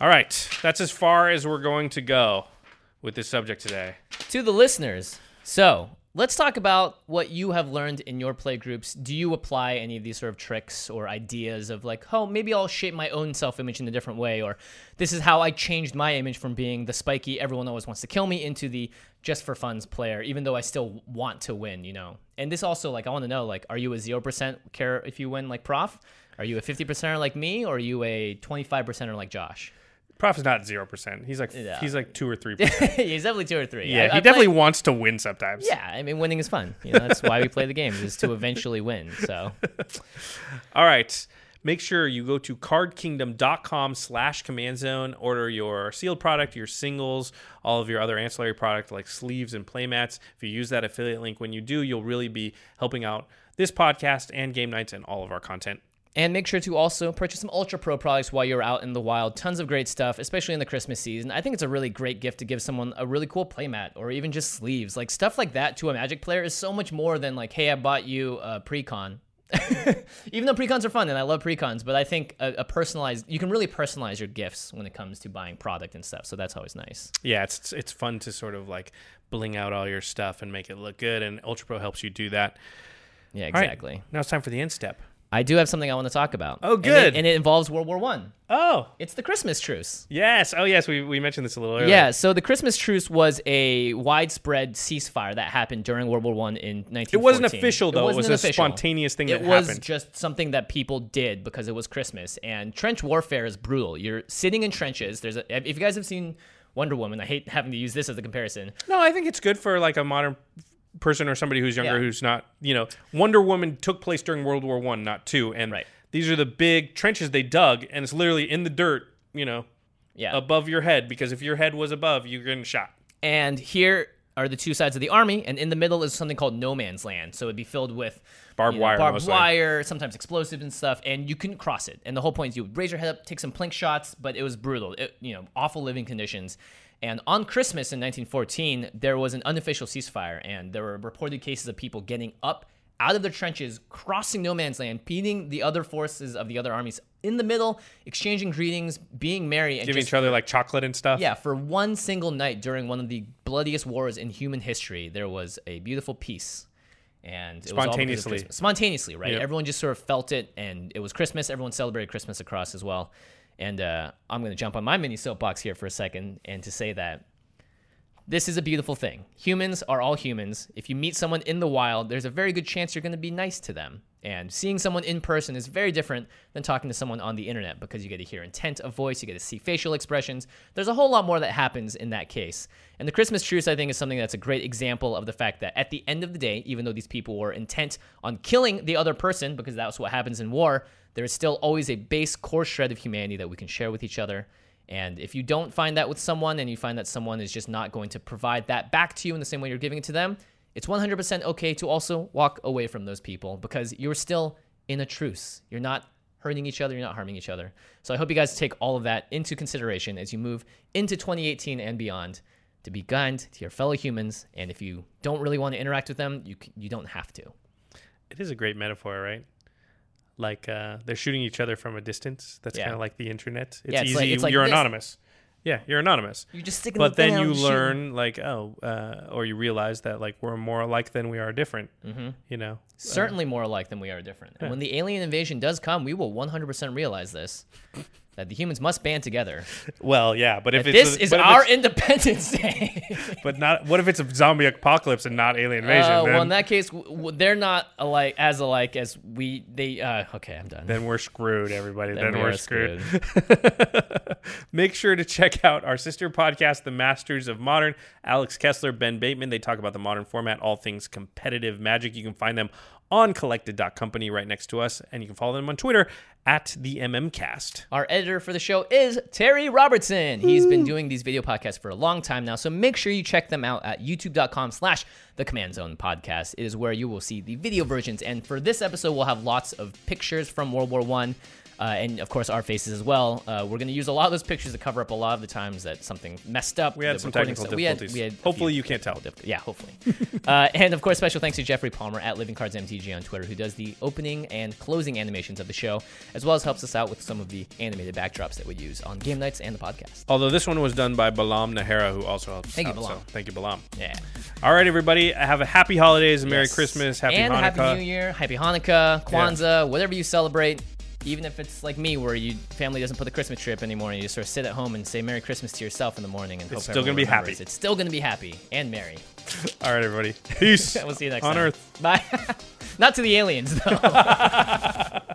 All right, that's as far as we're going to go with this subject today. to the listeners. So let's talk about what you have learned in your play groups. Do you apply any of these sort of tricks or ideas of like, oh, maybe I'll shape my own self image in a different way, or this is how I changed my image from being the spiky, everyone always wants to kill me, into the just for fun's player, even though I still want to win, you know? And this also, like, I want to know, like, are you a 0% care if you win, like Prof? Are you a 50%er like me, or are you a 25%er like Josh? Prof is not zero percent. He's like Yeah. he's like two or three. percent. He's definitely two or three. Yeah, I- he I play- definitely wants to win sometimes. Yeah, I mean, winning is fun. You know, that's why we play the games is to eventually win. So All right. Make sure you go to cardkingdom.com slash command zone, order your sealed product, your singles, all of your other ancillary product like sleeves and playmats. If you use that affiliate link when you do, you'll really be helping out this podcast and game nights and all of our content. And make sure to also purchase some Ultra Pro products while you're out in the wild. Tons of great stuff, especially in the Christmas season. I think it's a really great gift to give someone a really cool playmat or even just sleeves. Like stuff like that to a Magic player is so much more than like, hey, I bought you a precon. even though precons are fun and I love precons, but I think a, a personalized, you can really personalize your gifts when it comes to buying product and stuff. So that's always nice. Yeah, it's it's fun to sort of like bling out all your stuff and make it look good, and Ultra Pro helps you do that. Yeah, All right, exactly. now it's time for the end step. I do have something I want to talk about. Oh, And it- good. And it, involves World War One. Oh, It's the Christmas truce. yes. Oh, yes. We, we mentioned this a little earlier. Yeah, so the Christmas truce was a widespread ceasefire that happened during World War One in 1914. It wasn't official, though. It, wasn't was a official. spontaneous thing It that was happened. just something that people did because it was Christmas. And trench warfare is brutal. You're sitting in trenches. There's a, if you guys have seen Wonder Woman, I hate having to use this as a comparison. No, I think it's good for like a modern person or somebody who's younger Yeah. who's not, you know, Wonder Woman took place during World War One, not two, and Right. these are the big trenches they dug, and it's literally in the dirt, you know, Yeah. above your head because if your head was above, you're getting shot. And here are the two sides of the army, and in the middle is something called no man's land. So it'd be filled with Barbed you know, wire, barbed mostly. wire, sometimes explosives and stuff, and you couldn't cross it. And the whole point is you would raise your head up, take some plink shots, but it was brutal. It, you know, awful living conditions. And on Christmas in 1914, there was an unofficial ceasefire, and there were reported cases of people getting up out of their trenches, crossing no man's land, beating the other forces of the other armies in the middle, exchanging greetings, being merry, and Giving just each other like chocolate and stuff. yeah, for one single night during one of the bloodiest wars in human history, there was a beautiful peace. And it was all because of Spontaneously. Spontaneously, right? Yep. Everyone just sort of felt it, and it was Christmas. Everyone celebrated Christmas across as well. And uh, I'm going to jump on my mini soapbox here for a second and to say that this is a beautiful thing. Humans are all humans. If you meet someone in the wild, there's a very good chance you're going to be nice to them. And seeing someone in person is very different than talking to someone on the internet because you get to hear intent of voice, you get to see facial expressions. There's a whole lot more that happens in that case. And the Christmas truce, I think, is something that's a great example of the fact that at the end of the day, even though these people were intent on killing the other person, because that's what happens in war, there is still always a base core shred of humanity that we can share with each other. And if you don't find that with someone and you find that someone is just not going to provide that back to you in the same way you're giving it to them, it's 100% okay to also walk away from those people because you're still in a truce. You're not hurting each other, you're not harming each other. So I hope you guys take all of that into consideration as you move into 2018 and beyond to be kind to your fellow humans. And if you don't really want to interact with them, you, you don't have to. It is a great metaphor, right? Like uh, they're shooting each other from a distance. That's Yeah. kind of like the internet. It's Yeah, it's easy. like- it's like you're this. anonymous. Yeah, you're anonymous. You just stick to the But then you learn, like, oh, uh, or you realize that, like, we're more alike than we are different. Mm-hmm. You know, certainly more alike than we are different. And when the alien invasion does come, we will 100% realize this. That the humans must band together. Well, yeah, but if it's this is our Independence Day. but not. What if it's a zombie apocalypse and not alien invasion? Uh, then, well, in that case, w- w- they're not alike as alike as we. They. Uh, okay, I'm done. then we're screwed, everybody. Then, we we're are screwed. Make sure to check out our sister podcast, The Masters of Modern. Alex Kessler, Ben Bateman. They talk about the modern format, all things competitive magic. You can find them on collected.company right next to us, and you can follow them on Twitter at the MMCast. Our editor for the show is Terry Robertson. He's been doing these video podcasts for a long time now, so make sure you check them out at youtube.com slash the Command Zone Podcast. It is where you will see the video versions. And for this episode, we'll have lots of pictures from World War One. Uh, and of course, our faces as well. Uh, we're going to use a lot of those pictures to cover up a lot of the times that something messed up. We had some technical stuff. We had- difficulties. we had Hopefully you can't tell. Yeah, hopefully. uh, and of course, special thanks to Jeffrey Palmer at Living Cards MTG on Twitter, who does the opening and closing animations of the show, as well as helps us out with some of the animated backdrops that we use on game nights and the podcast. Although this one was done by Balam Nahara, who also helps. Out. Thank you, Balam. so thank you, Balam. Yeah. All right, everybody. Have a happy holidays and Merry Christmas. Happy and Hanukkah. Happy New Year, Happy Hanukkah, Kwanzaa, whatever you celebrate. Even if it's like me, where your family doesn't put the Christmas tree up anymore, and you just sort of sit at home and say Merry Christmas to yourself in the morning, and hope still gonna be remembers. happy. It's still gonna be happy and merry. All right, everybody. Peace. we'll see you next on time. Earth. Bye. Not to the aliens though.